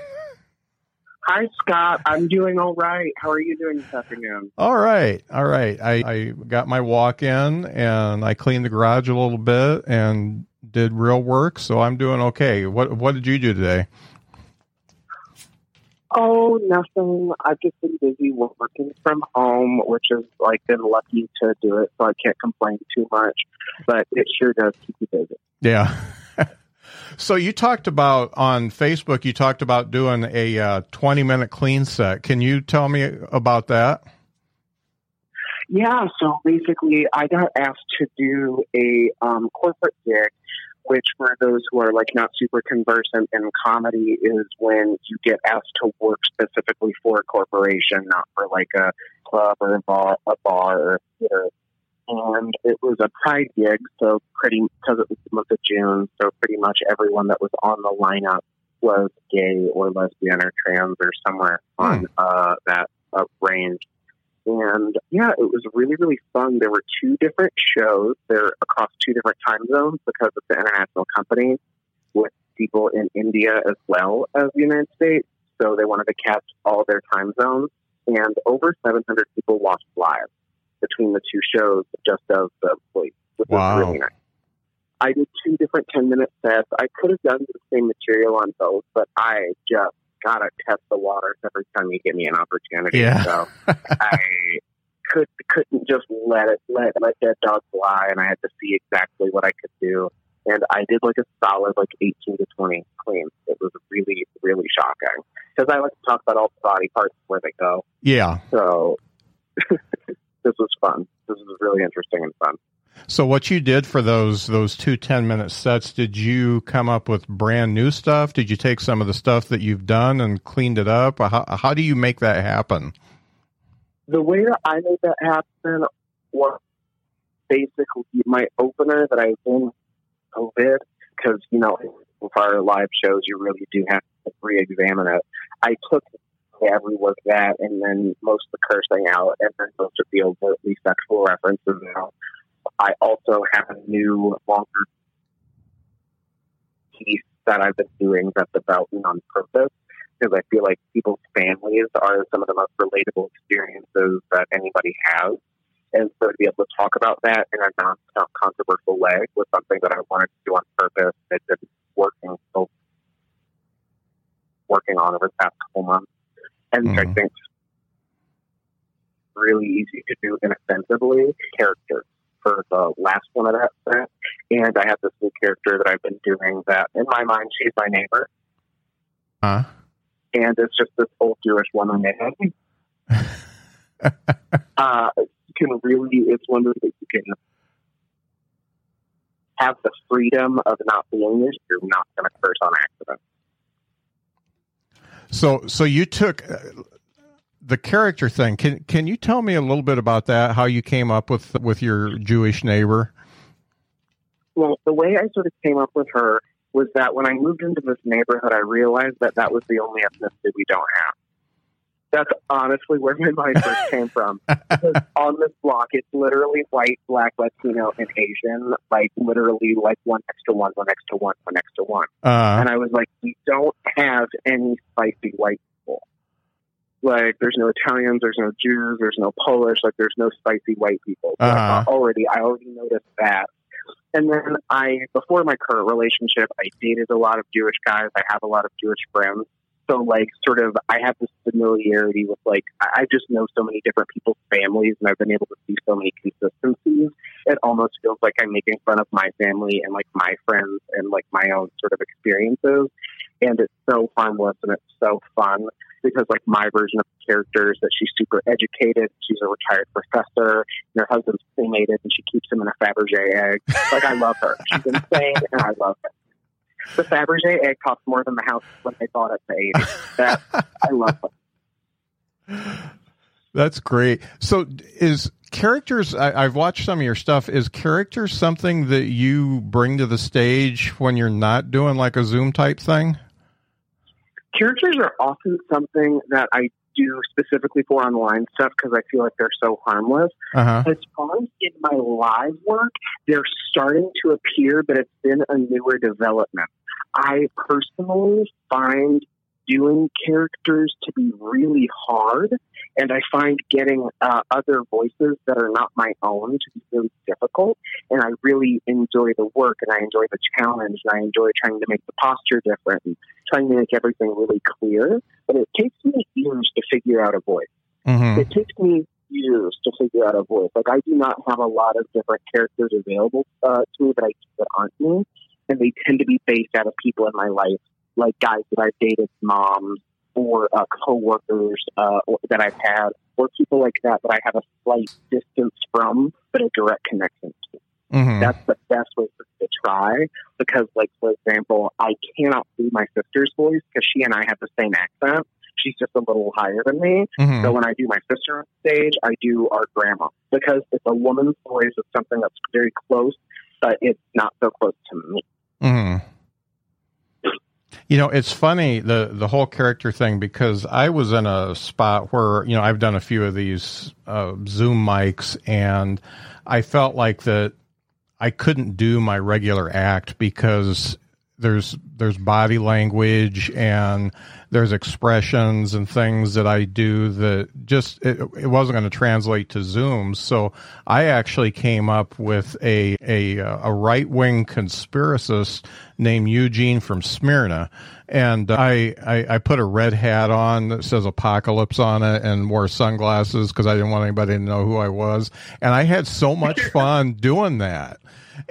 Hi, Scott. I'm doing all right. How are you doing this afternoon? All right. All right. I, I got my walk in and I cleaned the garage a little bit and did real work, so I'm doing okay. What What did you do today? Oh, nothing. I've just been busy working from home, which is like been lucky to do it, so I can't complain too much. But it sure does keep you busy. Yeah. so you talked about on Facebook. You talked about doing a uh, twenty minute clean set. Can you tell me about that? Yeah. So basically, I got asked to do a um, corporate gig which for those who are like not super conversant in comedy is when you get asked to work specifically for a corporation, not for like a club or a bar, a bar or a theater. And it was a pride gig, so pretty because it was the month of June, so pretty much everyone that was on the lineup was gay or lesbian or trans or somewhere hmm. on uh, that uh, range. And yeah, it was really, really fun. There were two different shows. They're across two different time zones because it's an international company with people in India as well as the United States. So they wanted to catch all their time zones. And over 700 people watched live between the two shows just as the employees, which wow. was really nice. I did two different 10 minute sets. I could have done the same material on both, but I just gotta test the waters every time you give me an opportunity. Yeah. So I could couldn't just let it let let that dog fly, and I had to see exactly what I could do. And I did like a solid like eighteen to twenty cleans. It was really really shocking because I like to talk about all the body parts where they go. Yeah. So this was fun. This was really interesting and fun. So what you did for those those two 10 minute sets, did you come up with brand new stuff? Did you take some of the stuff that you've done and cleaned it up? How, how do you make that happen? The way that I made that happen was basically my opener that I did COVID because, you know, with our live shows, you really do have to re-examine it. I took every was that and then most of the cursing out and then most of the overtly sexual references out. I also have a new longer piece that I've been doing that's about on purpose because I feel like people's families are some of the most relatable experiences that anybody has. And so to be able to talk about that in a non controversial way was something that I wanted to do on purpose. It's been working so working on over the past couple months. And mm-hmm. I think really easy to do inoffensively characters for the last one of that set. And I have this new character that I've been doing that in my mind she's my neighbor. Huh? And it's just this old Jewish woman that uh, can really it's one the you can have the freedom of not being this, you're not gonna curse on accident. So so you took the character thing. Can can you tell me a little bit about that? How you came up with with your Jewish neighbor? Well, the way I sort of came up with her was that when I moved into this neighborhood, I realized that that was the only ethnicity we don't have. That's honestly where my mind first came from. Because on this block, it's literally white, black, Latino, and Asian, like literally like one next to one, one next to one, one next to one. Uh, and I was like, we don't have any spicy white like there's no Italians, there's no Jews, there's no Polish, like there's no spicy white people. So uh-huh. I already, I already noticed that. And then I, before my current relationship, I dated a lot of Jewish guys. I have a lot of Jewish friends. So like, sort of, I have this familiarity with like, I just know so many different people's families, and I've been able to see so many consistencies. It almost feels like I'm making fun of my family and like my friends and like my own sort of experiences. And it's so harmless and it's so fun because like my version of the character is that she's super educated, she's a retired professor, and her husband's cremated, and she keeps him in a Fabergé egg. Like I love her. She's insane, and I love her. The Fabergé egg costs more than the house when they bought it the 80s. That I love her. That's great. So is characters I, have watched some of your stuff is characters something that you bring to the stage when you're not doing like a zoom type thing characters are often something that I do specifically for online stuff because I feel like they're so harmless. Uh-huh. As far as in my live work, they're starting to appear, but it's been a newer development. I personally find doing characters to be really hard, and I find getting uh, other voices that are not my own to be really difficult. And I really enjoy the work, and I enjoy the challenge, and I enjoy trying to make the posture different, and trying to make everything really clear. But it takes me years to figure out a voice. Mm-hmm. It takes me years to figure out a voice. Like I do not have a lot of different characters available uh, to me that I that aren't me, and they tend to be based out of people in my life like guys that I've dated, moms, or uh, coworkers uh, that I've had, or people like that that I have a slight distance from, but a direct connection to. Mm-hmm. That's the best way to try because, like for example, I cannot do my sister's voice because she and I have the same accent. She's just a little higher than me. Mm-hmm. So when I do my sister on stage, I do our grandma because it's a woman's voice. It's something that's very close, but it's not so close to me. Mm-hmm. You know, it's funny the the whole character thing because I was in a spot where you know I've done a few of these uh, Zoom mics, and I felt like that I couldn't do my regular act because there's there's body language and there's expressions and things that I do that just it, it wasn't going to translate to Zoom. So I actually came up with a a, a right wing conspiracist named Eugene from Smyrna, and I, I, I put a red hat on that says apocalypse on it and wore sunglasses because I didn't want anybody to know who I was, and I had so much fun doing that.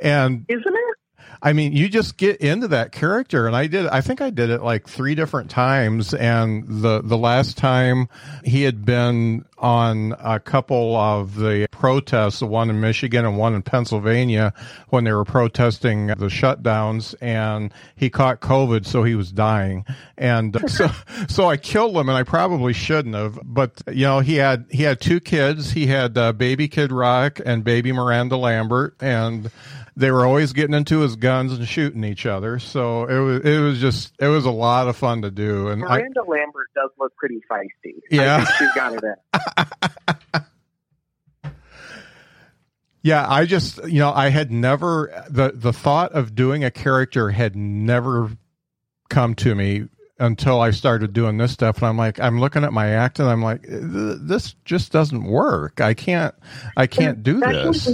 And isn't it? I mean, you just get into that character, and I did. I think I did it like three different times, and the the last time he had been on a couple of the protests, the one in Michigan and one in Pennsylvania, when they were protesting the shutdowns, and he caught COVID, so he was dying, and so so I killed him, and I probably shouldn't have, but you know, he had he had two kids, he had uh, baby Kid Rock and baby Miranda Lambert, and they were always getting into his guns and shooting each other. So it was it was just it was a lot of fun to do. And Miranda I, Lambert does look pretty feisty. Yeah, she's got it in. Yeah, I just you know I had never the the thought of doing a character had never come to me until I started doing this stuff, and I'm like, I'm looking at my act, and I'm like, this just doesn't work. I can't, I can't do this.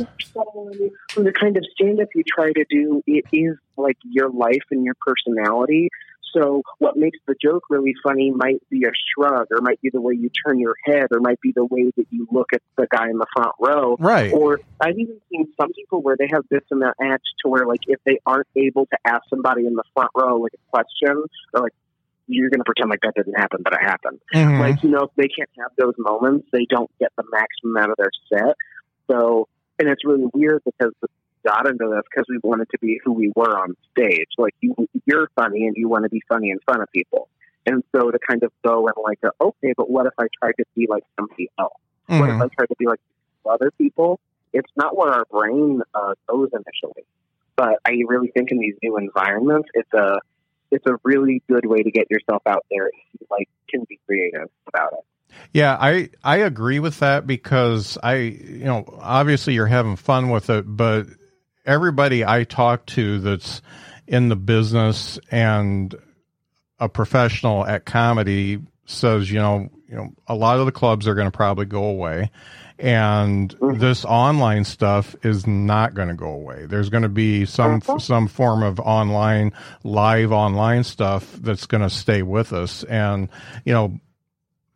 From the kind of stand up you try to do, it is like your life and your personality. So what makes the joke really funny might be a shrug, or might be the way you turn your head, or might be the way that you look at the guy in the front row. Right. Or I've even seen some people where they have this in their act to where, like, if they aren't able to ask somebody in the front row like a question, or like you're going to pretend like that didn't happen, but it happened. Mhm. Like, you know, if they can't have those moments, they don't get the maximum out of their set. So, and it's really weird because we got into this because we wanted to be who we were on stage. Like, you, you're funny and you want to be funny in front of people. And so to kind of go and like, okay, but what if I tried to be like somebody else? What if Mhm. I tried to be like other people? It's not where our brain uh, goes initially. But I really think in these new environments, it's a it's a really good way to get yourself out there if you like can be creative about it. Yeah, I I agree with that because I you know obviously you're having fun with it, but everybody I talk to that's in the business and a professional at comedy says you know you know a lot of the clubs are going to probably go away and Mhm. this online stuff is not going to go away there's going to be some Mhm. some form of online live online stuff that's going to stay with us and you know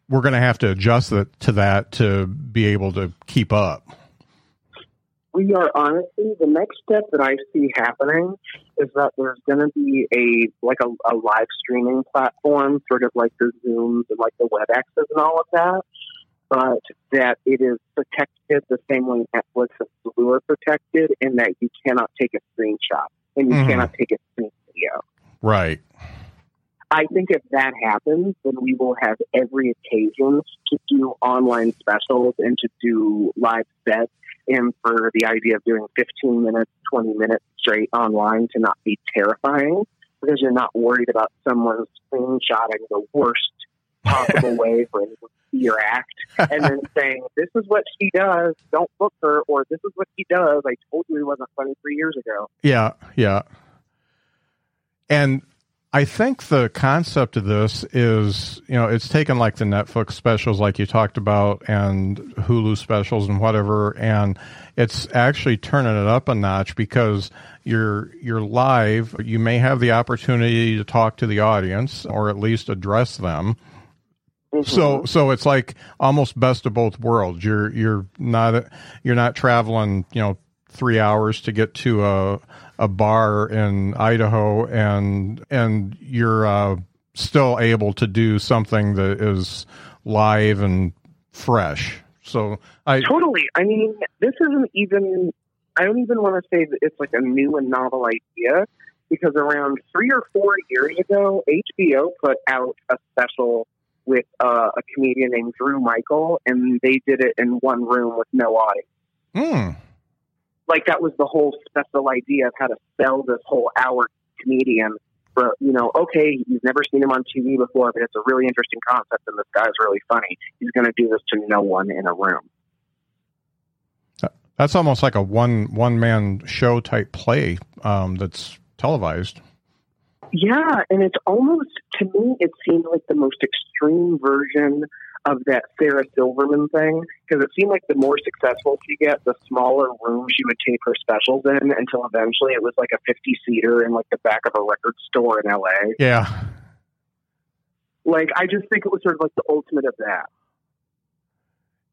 we're going to have to adjust it to that to be able to keep up. We are honestly the next step that I see happening is that there's going to be a like a, a live streaming platform, sort of like the Zooms and like the WebExes and all of that, but that it is protected the same way Netflix and Hulu are protected, in that you cannot take a screenshot and you Mhm. cannot take a screen video. Right. I think if that happens, then we will have every occasion to do online specials and to do live sets. And for the idea of doing 15 minutes, 20 minutes straight online to not be terrifying because you're not worried about someone screenshotting the worst possible way for anyone to see your act and then saying, This is what she does, don't book her, or this is what he does. I told you he wasn't funny three years ago. Yeah, yeah. And I think the concept of this is, you know, it's taken like the Netflix specials, like you talked about, and Hulu specials and whatever, and it's actually turning it up a notch because you're you're live. You may have the opportunity to talk to the audience or at least address them. So mm-hmm. so it's like almost best of both worlds. You're you're not you're not traveling, you know, three hours to get to a a bar in Idaho, and and you're uh, still able to do something that is live and fresh. So I Totally. I mean, this isn't even, I don't even want to say that it's like a new and novel idea because around three or four years ago, HBO put out a special with uh, a comedian named Drew Michael, and they did it in one room with no audience. hmm, Like, that was the whole special idea of how to sell this whole hour comedian. For, you know, okay, you've never seen him on TV before, but it's a really interesting concept, and this guy's really funny. He's going to do this to no one in a room. that's almost like a one one man show type play um, that's televised. Yeah, and it's almost to me it seemed like the most extreme version of that Sarah Silverman thing because it seemed like the more successful she get, the smaller room she would tape her specials in until eventually it was like a 50 seater in like the back of a record store in LA. Yeah, Like I just think it was sort of like the ultimate of that.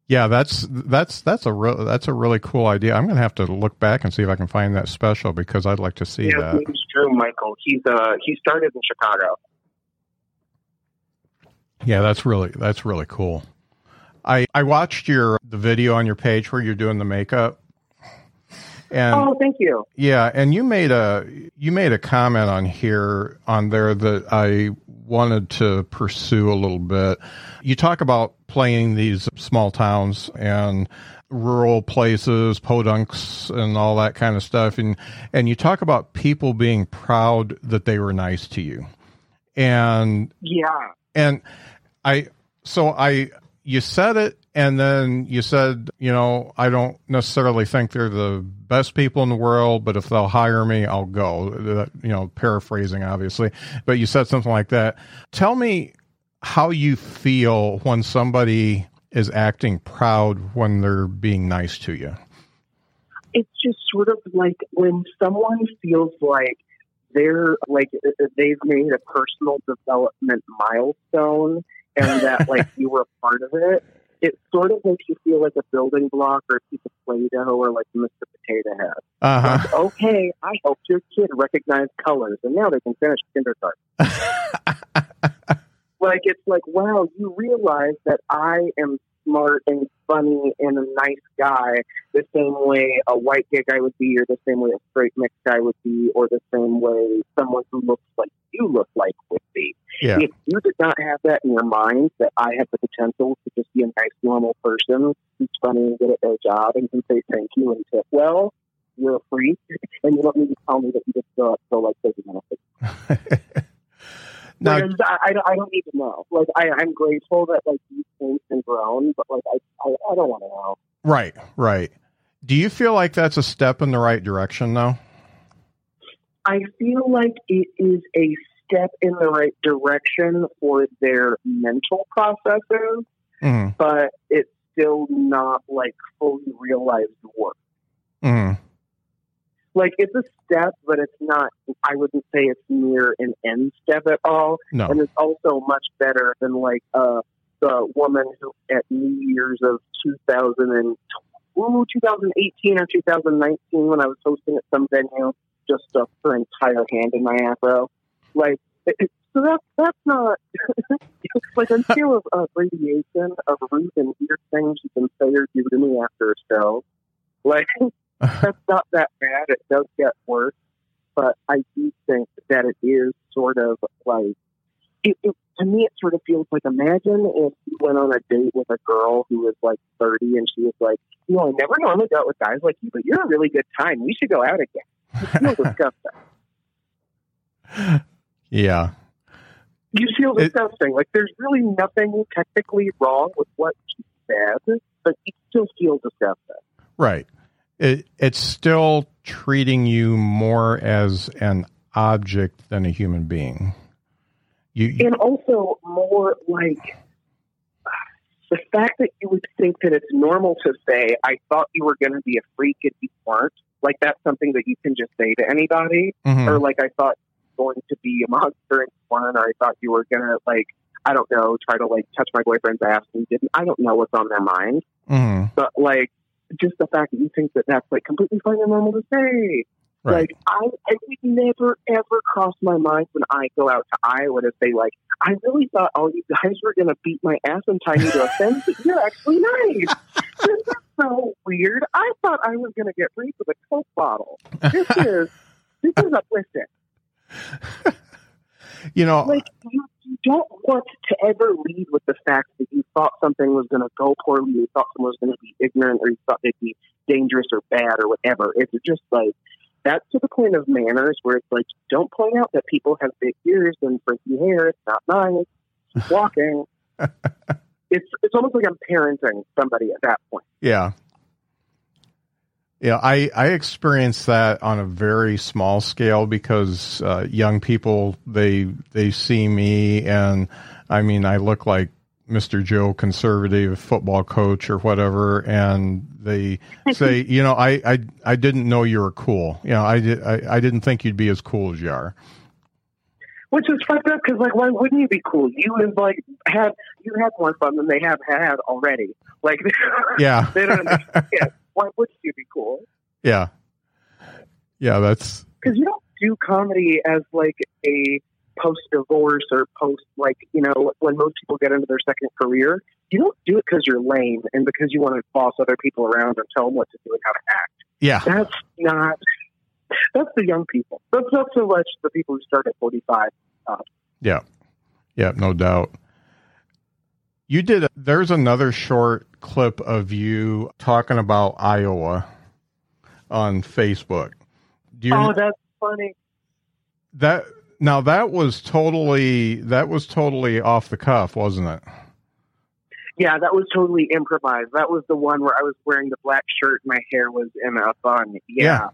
yeah. That's that's that's a real that's a really cool idea. I'm gonna have to look back and see if I can find that special because I'd like to see yeah, that. Drew Michael. He's uh he started in Chicago. Yeah, that's really that's really cool. I I watched your the video on your page where you're doing the makeup. And oh, thank you. yeah, and you made a you made a comment on here on there that I wanted to pursue a little bit. You talk about playing these small towns and rural places, podunks and all that kind of stuff and and you talk about people being proud that they were nice to you. And Yeah. and I so I you said it and then you said, you know, I don't necessarily think they're the best people in the world, but if they'll hire me, I'll go. You know, paraphrasing obviously, but you said something like that. Tell me how you feel when somebody is acting proud when they're being nice to you. It's just sort of like when someone feels like they're like they've made a personal development milestone and that like you were a part of it it sort of makes you feel like a building block or a piece of Play-Doh or like Mr. Potato Head. Uh-huh. Like, okay, I helped your kid recognize colors, and now they can finish kindergarten. like it's like, wow, you realize that I am smart and funny and a nice guy the same way a white gay guy would be, or the same way a straight mixed guy would be, or the same way someone who looks like you look like would be. Yeah. If you did not have that in your mind, that I have the potential to just be a nice, normal person who's funny and good at their job and can say thank you and tip well, you're a freak, and you don't need to tell me that you just go, go like taking benefits. now, Whereas I, I, don't need to know. Like I, I'm grateful that like you've changed grown, but like I, I, I don't want to know. right, right. Do you feel like that's a step in the right direction though? I feel like it is a step in the right direction for their mental processes, hmm but it's still not like fully realized work. hmm Like it's a step, but it's not. I wouldn't say it's near an end step at all. No. and it's also much better than like uh, the woman who at New Year's of 2000 2018 or 2019 when I was hosting at some venue, just stuck her entire hand in my afro. Like, it, it, so that's that's not like until of uh, radiation of rude and weird things you can say or do to me after a show. Like, that's not that bad. It does get worse, but I do think that it is sort of like it, it, to me. It sort of feels like imagine if you went on a date with a girl who was like thirty, and she was like, "You know, I never normally go out with guys like you, but you're a really good time. We should go out again." You feel disgusting. yeah. You feel It- disgusting. like there's really nothing technically wrong with what she said, but you still feel disgusting. Right. It it's still treating you more as an object than a human being. You, you and also more like the fact that you would think that it's normal to say, "I thought you were going to be a freak and you weren't." Like that's something that you can just say to anybody, Mhm. or like I thought you were going to be a monster and you weren't, or I thought you were going to like I don't know, try to like touch my boyfriend's ass and didn't. I don't know what's on their mind, Mhm. but like just the fact that you think that that's like completely fine and normal to say. Right. Like I, it would never ever cross my mind when I go out to Iowa to say like, I really thought all you guys were gonna beat my ass and tie me to a fence, but you're actually nice. this is so weird. I thought I was gonna get raped with a coke bottle. This is this is uplifting. you know, Like you, you don't want to ever lead with the fact that you thought something was gonna go poorly, you thought someone was gonna be ignorant, or you thought they'd be dangerous or bad or whatever. It's just like that's to the point of manners where it's like don't point out that people have big ears and frizzy hair. It's not nice. Keep walking. it's it's almost like I'm parenting somebody at that point. Yeah. Yeah, I, I experienced that on a very small scale because uh, young people they they see me and I mean I look like Mr. Joe conservative football coach or whatever and they say you know I, I I didn't know you were cool you know I I, I didn't think you'd be as cool as you are Which is fucked up because like why wouldn't you be cool? You have like had you had more fun than they have had already. Like yeah they don't understand. Why wouldn't you be cool? yeah yeah that's because you don't do comedy as like a post divorce or post like you know when most people get into their second career you don't do it because you're lame and because you want to boss other people around and tell them what to do and how to act yeah that's not that's the young people that's not so much the people who start at 45 Yeah. Yeah, no doubt. You did there's another short clip of you talking about Iowa on Facebook. Do you oh that's funny that now that was totally that was totally off the cuff, wasn't it? Yeah, that was totally improvised. That was the one where I was wearing the black shirt and my hair was in a bun. Yeah. Yeah.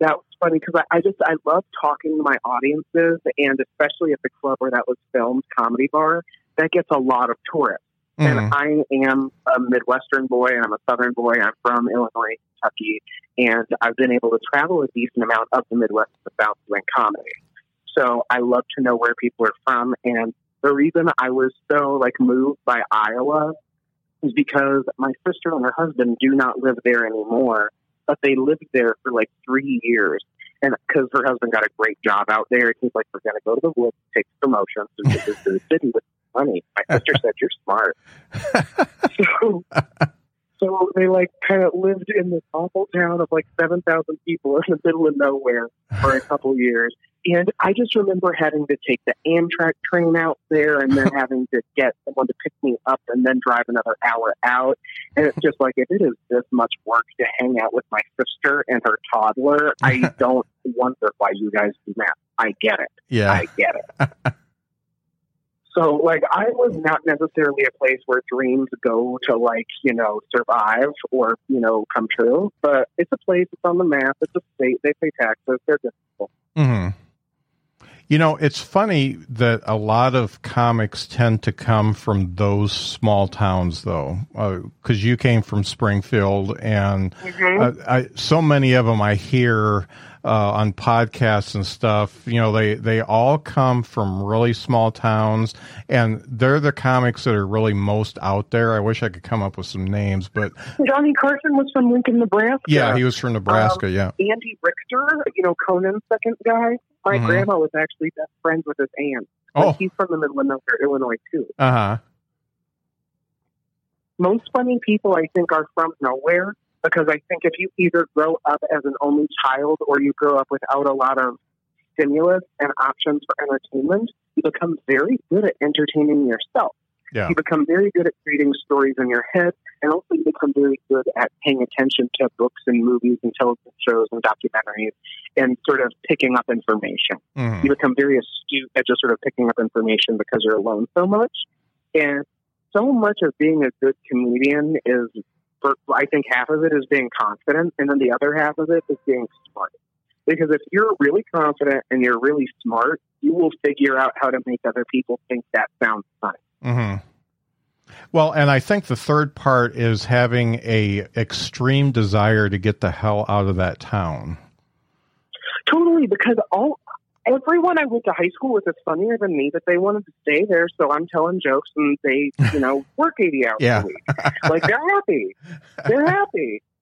That was funny because I, I just, I love talking to my audiences and especially at the club where that was filmed, Comedy Bar, that gets a lot of tourists. And mm. I am a Midwestern boy and I'm a Southern boy. I'm from Illinois, Kentucky, and I've been able to travel a decent amount of the Midwest to the South doing comedy. So I love to know where people are from. And the reason I was so like moved by Iowa is because my sister and her husband do not live there anymore, but they lived there for like three years. And because her husband got a great job out there, he's like, "We're going to go to the woods, take promotions, and get this to the city with money." My sister said, "You're smart." so, so they like kind of lived in this awful town of like seven thousand people in the middle of nowhere for a couple years. And I just remember having to take the Amtrak train out there and then having to get someone to pick me up and then drive another hour out. And it's just like, if it is this much work to hang out with my sister and her toddler, I don't wonder why you guys do that. I get it. yeah. I get it. So, like, I was not necessarily a place where dreams go to, like, you know, survive or, you know, come true. But it's a place, it's on the map, it's a state, they pay taxes, they're difficult. hmm You know, it's funny that a lot of comics tend to come from those small towns, though, because you came from Springfield, and uh, I, so many of them I hear uh, on podcasts and stuff. You know, they they all come from really small towns, and they're the comics that are really most out there. I wish I could come up with some names, but Johnny Carson was from Lincoln, Nebraska. yeah, he was from Nebraska. yeah. Andy Richter, you know, Conan's second guy. My Mhm. grandma was actually best friends with his aunt. Like, Oh, He's from the middle of nowhere, Illinois, too. uh huh. most funny people I think are from nowhere because I think if you either grow up as an only child or you grow up without a lot of stimulus and options for entertainment, you become very good at entertaining yourself. Yeah. You become very good at creating stories in your head and also you become very good at paying attention to books and movies and television shows and documentaries and sort of picking up information Mhm. you become very astute at just sort of picking up information because you're alone so much. And so much of being a good comedian is, for, I think half of it is being confident, and then the other half of it is being smart. Because if you're really confident and you're really smart, you will figure out how to make other people think that sounds funny. hmm Well, and I think the third part is having a extreme desire to get the hell out of that town. Totally, because all everyone I went to high school with is funnier than me, but they wanted to stay there, so I'm telling jokes and they, you know, work eighty hours Yeah. a week. Like they're happy. They're happy.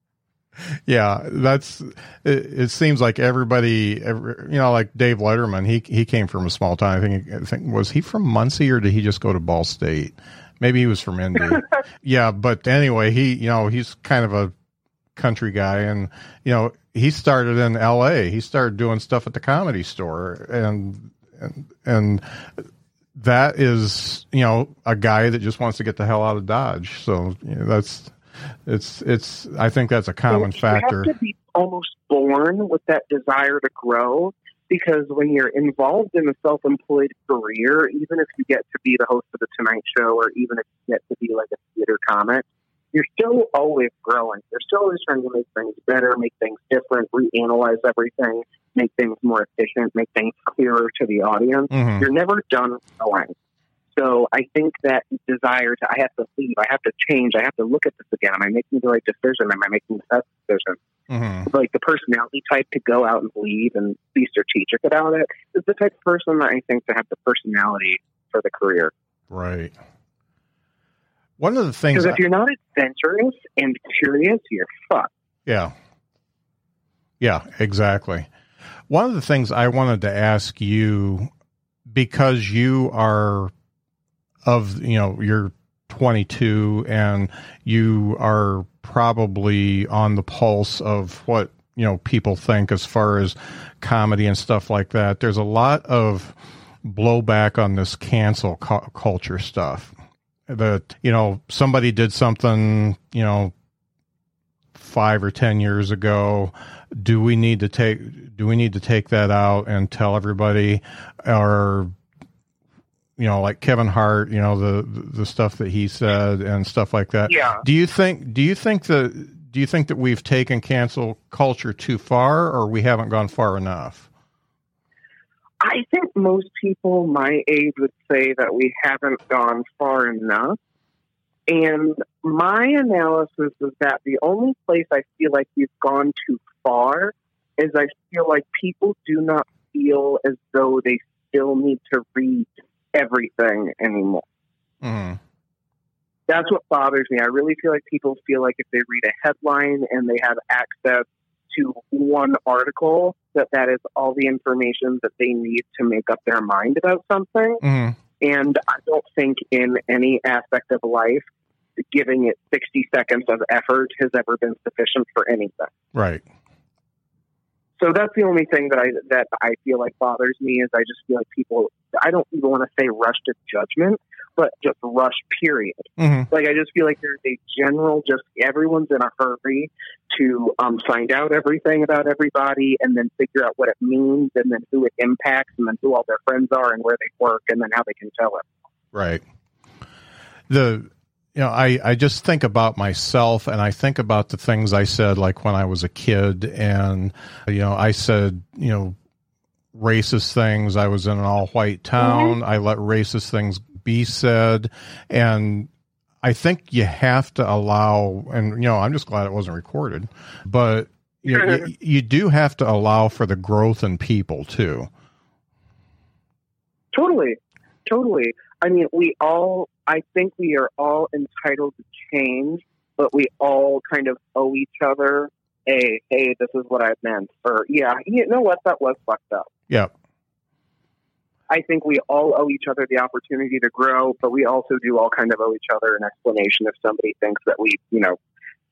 Yeah, that's. It, it seems like everybody, every, you know, like Dave Letterman. He he came from a small town. I think. I think was he from Muncie or did he just go to Ball State? Maybe he was from Indy. yeah, but anyway, he you know he's kind of a country guy, and you know he started in L.A. He started doing stuff at the comedy store, and and and that is you know a guy that just wants to get the hell out of Dodge. So you know, that's it's it's I think that's a common So factor. You have to be almost born with that desire to grow because when you're involved in a self-employed career, even if you get to be the host of the Tonight Show or even if you get to be like a theater comic, you're still always growing. You're still always trying to make things better, make things different, reanalyze everything, make things more efficient, make things clearer to the audience. Mhm. You're never done growing. So I think that desire to, I have to leave, I have to change, I have to look at this again. Am I making the right decision? Am I making the best decision? Mhm. Like the personality type to go out and lead and be strategic about it is the type of person that I think to have the personality for the career. Right. One of the things, Because if you're not adventurous and curious, you're fucked. yeah, yeah, exactly. One of the things I wanted to ask you, because you are of, you know, you're 22 and you are probably on the pulse of what you know people think as far as comedy and stuff like that. There's a lot of blowback on this cancel cu- culture stuff. That you know somebody did something you know five or ten years ago. Do we need to take do we need to take that out and tell everybody or you know, like Kevin Hart, you know, the the stuff that he said and stuff like that. Yeah. Do you think do you think that do you think that we've taken cancel culture too far or we haven't gone far enough? I think most people my age would say that we haven't gone far enough. And my analysis is that the only place I feel like we've gone too far is I feel like people do not feel as though they still need to read everything anymore. Mm-hmm. That's what bothers me. I really feel like people feel like if they read a headline and they have access to one article, that that is all the information that they need to make up their mind about something. Mm-hmm. And I don't think in any aspect of life, giving it 60 seconds of effort has ever been sufficient for anything. Right. So that's the only thing that I that I feel like bothers me is I just feel like people I don't even want to say rush to judgment, but just rush period. Mm-hmm. Like I just feel like there's a general just everyone's in a hurry to um, find out everything about everybody and then figure out what it means and then who it impacts and then who all their friends are and where they work and then how they can tell it. Right. The you know, I, I just think about myself and I think about the things I said like when I was a kid and you know, I said, you know, racist things. I was in an all white town. I let racist things be said and I think you have to allow and you know, I'm just glad it wasn't recorded, but you, know, you, you do have to allow for the growth in people too. Totally. Totally. I mean, we all, I think we are all entitled to change, but we all kind of owe each other a, hey, this is what I meant. Or, yeah, you know what? That was fucked up. Yeah. I think we all owe each other the opportunity to grow, but we also do all kind of owe each other an explanation if somebody thinks that we, you know,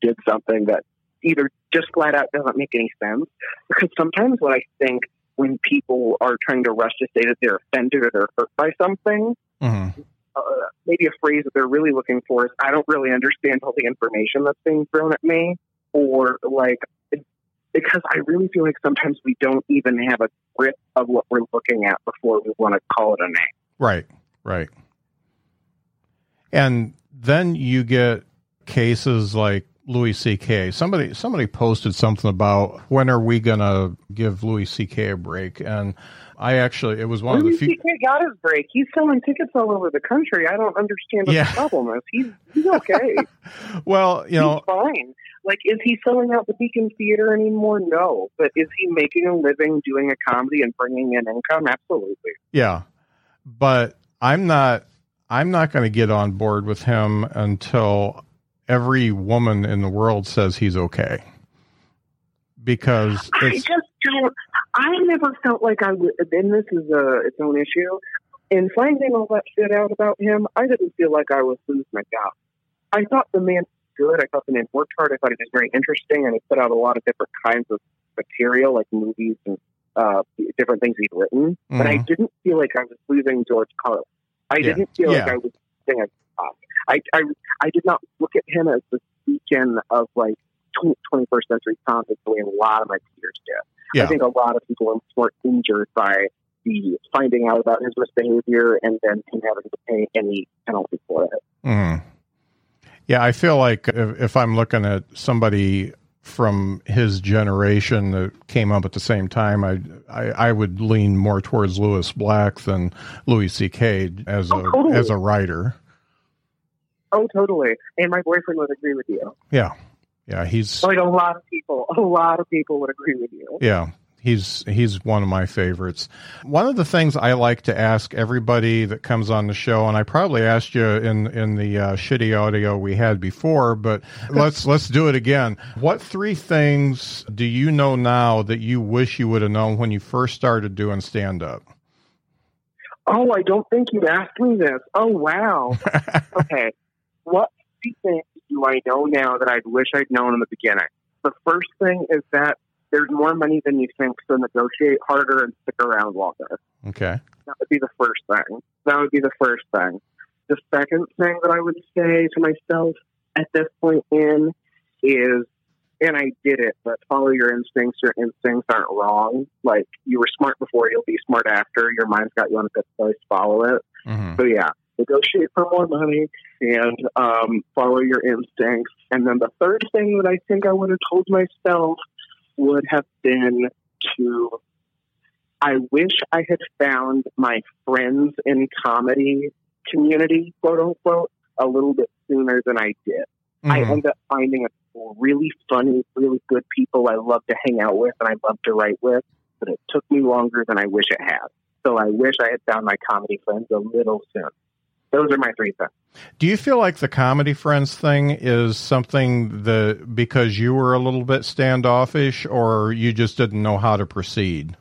did something that either just flat out doesn't make any sense. Because sometimes what I think when people are trying to rush to say that they're offended or they're hurt by something, Mm-hmm. uh, maybe a phrase that they're really looking for is I don't really understand all the information that's being thrown at me, or like because I really feel like sometimes we don't even have a grip of what we're looking at before we want to call it a name. Right, right. And then you get cases like Louis C.K. Somebody somebody posted something about when are we gonna give Louis C.K. a break, and I actually it was one Louis of the few. C.K. got his break. He's selling tickets all over the country. I don't understand what Yeah. the problem is. He's he's okay. Well, you know, he's fine. Like, is he selling out the Beacon Theater anymore? No. But is he making a living doing a comedy and bringing in income? Absolutely. yeah, but I'm not. I'm not going to get on board with him until every woman in the world says he's okay. Because I just don't. I never felt like I would. And this is a its own issue. In finding all that shit out about him, I didn't feel like I was losing my job. I thought the man was good. I thought the man worked hard. I thought he was very interesting, and he put out a lot of different kinds of material, like movies and uh, different things he'd written. But I Mhm. didn't feel like I was losing George Carlin. I Yeah. didn't feel like I was losing a job. I, I I did not look at him as the beacon of like 21st century comedy the way a lot of my peers did. Yeah. I think a lot of people are more injured by the finding out about his misbehavior and then him having to pay any penalty for it. Mm. Yeah, I feel like if, if I'm looking at somebody from his generation that came up at the same time, I, I I would lean more towards Lewis Black than Louis C.K. as a Oh, totally. as a writer. Oh, totally. And my boyfriend would agree with you. Yeah, yeah, he's Like a lot of people, a lot of people would agree with you. yeah. He's he's one of my favorites. One of the things I like to ask everybody that comes on the show, and I probably asked you in in the uh, shitty audio we had before, but let's let's do it again. What three things do you know now that you wish you would have known when you first started doing stand up? Oh, I don't think you asked me this. Oh, wow. okay. What three things do I know now that I wish I'd known in the beginning? The first thing is that there's more money than you think, so negotiate harder and stick around longer. okay. That would be the first thing. That would be the first thing. The second thing that I would say to myself at this point in is and I did it. But follow your instincts. Your instincts aren't wrong. Like you were smart before, you'll be smart after. Your mind's got you on a good place. Follow it. Mhm. So yeah, negotiate for more money and um, follow your instincts. And then the third thing that I think I would have told myself would have been to. I wish I had found my friends in comedy community, quote unquote, a little bit sooner than I did. I Mhm. ended up finding a really funny, really good people I love to hang out with and I love to write with, but it took me longer than I wish it had. So I wish I had found my comedy friends a little sooner. Those are my three things. Do you feel like the comedy friends thing is something that because you were a little bit standoffish, or you just didn't know how to proceed?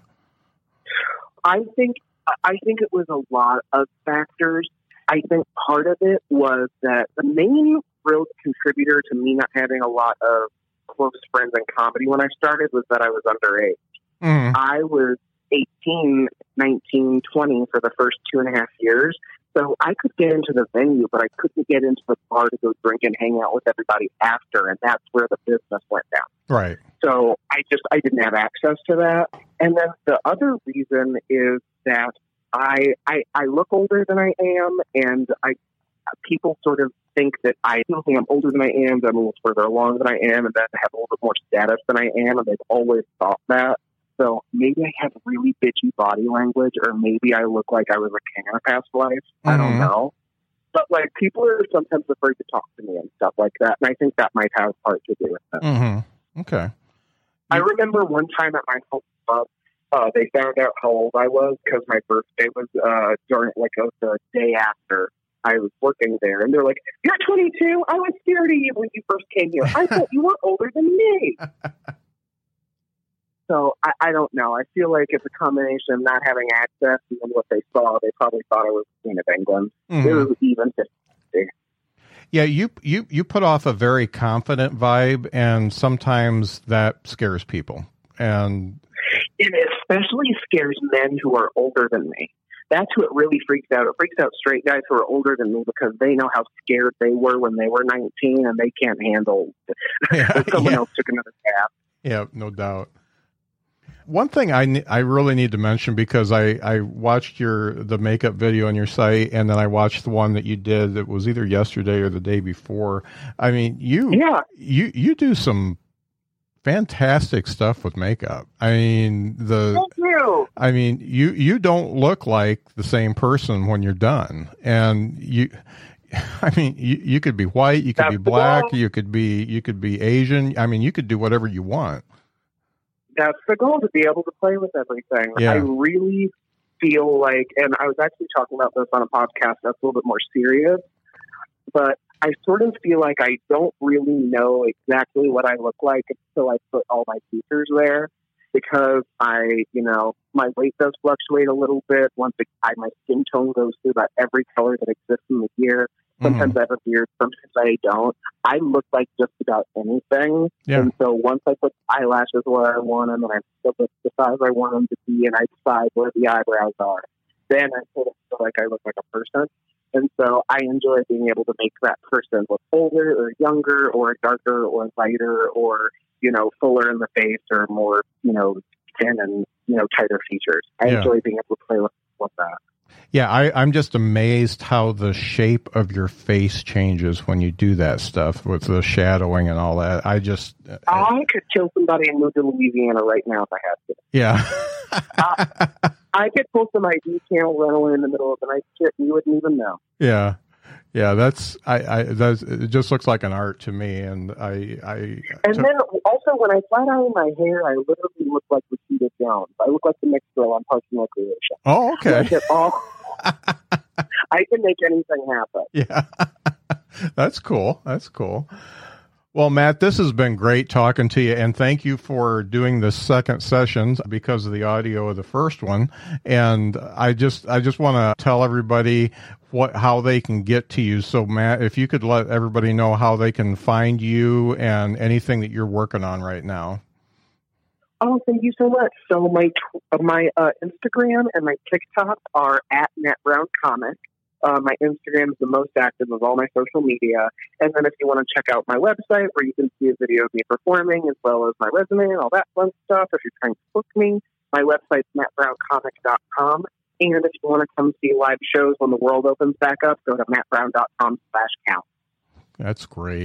I think I think it was a lot of factors. I think part of it was that the main real contributor to me not having a lot of close friends in comedy when I started was that I was underage. Mhm. I was 18, 19, 20 for the first two and a half years. So I could get into the venue, but I couldn't get into the bar to go drink and hang out with everybody after. And that's where the business went down. Right. So I just, I didn't have access to that. And then the other reason is that I, I, I look older than I am and I, people sort of think that I don't think I'm older than I am, that I'm a little further along than I am, and that I have a little bit more status than I am, and they've always thought that. So maybe I have really bitchy body language, or maybe I look like I was a king in a past life. I don't Mhm. know. But like people are sometimes afraid to talk to me and stuff like that, and I think that might have part to do with it. hmm Okay. I remember one time at my home club, uh, they found out how old I was because my birthday was uh, during like it was the day after I was working there, and they're like, "You're 22. I was scared of you when you first came here. I thought you were older than me." so I, I don't know. I feel like it's a combination of not having access and what they saw. They probably thought I was Queen of England. Mhm. It was even. Yeah, you you you put off a very confident vibe, and sometimes that scares people. And It especially scares men who are older than me. That's who it really freaks out. It freaks out straight guys who are older than me because they know how scared they were when they were 19 and they can't handle yeah, someone yeah, else took another cab. yeah, no doubt. One thing I I really need to mention because I I watched your the makeup video on your site, and then I watched the one that you did that was either yesterday or the day before. I mean, you Yeah. you you do some fantastic stuff with makeup. I mean the Thank you. I mean you you don't look like the same person when you're done, and you. I mean, you, you could be white, you could That's be black, you could be you could be Asian. I mean, you could do whatever you want. That's the goal to be able to play with everything. Yeah. I really feel like, and I was actually talking about this on a podcast that's a little bit more serious, but I sort of feel like I don't really know exactly what I look like until I put all my features there because I, you know, my weight does fluctuate a little bit. Once I, my skin tone goes through about every color that exists in the year. Sometimes Mhm. I have a beard, sometimes I don't. I look like just about anything. Yeah. And so once I put eyelashes where I want them and I put the, the size I want them to be and I decide where the eyebrows are, then I sort of feel like I look like a person. And so I enjoy being able to make that person look older or younger or darker or lighter or, you know, fuller in the face or more, you know, thin and, you know, tighter features. I Yeah. enjoy being able to play with, with that. Yeah, I, I'm just amazed how the shape of your face changes when you do that stuff with the shadowing and all that. I just, uh, I could kill somebody and move to Louisiana right now if I had to. yeah, I could pull some ID channel rental in the middle of the night shit and you wouldn't even know. yeah, yeah. That's I, I that's it. Just looks like an art to me, and I, I. And then also when I flat iron my hair, I literally look like Rashida Jones. I look like the next girl on Parks and Recreation. oh, okay, I can make anything happen. yeah, that's cool. That's cool. Well, Matt, this has been great talking to you, and thank you for doing the second session because of the audio of the first one. And I just, I just want to tell everybody what how they can get to you. So, Matt, if you could let everybody know how they can find you and anything that you're working on right now. Oh, thank you so much. So my uh, my uh, Instagram and my TikTok are at Matt Brown Comic. Uh, my Instagram is the most active of all my social media. And then if you want to check out my website where you can see a video of me performing as well as my resume and all that fun stuff, if you're trying to book me, my website's mattbrowncomic.com. And if you want to come see live shows when the world opens back up, go to mattbrown.com slash count. That's great.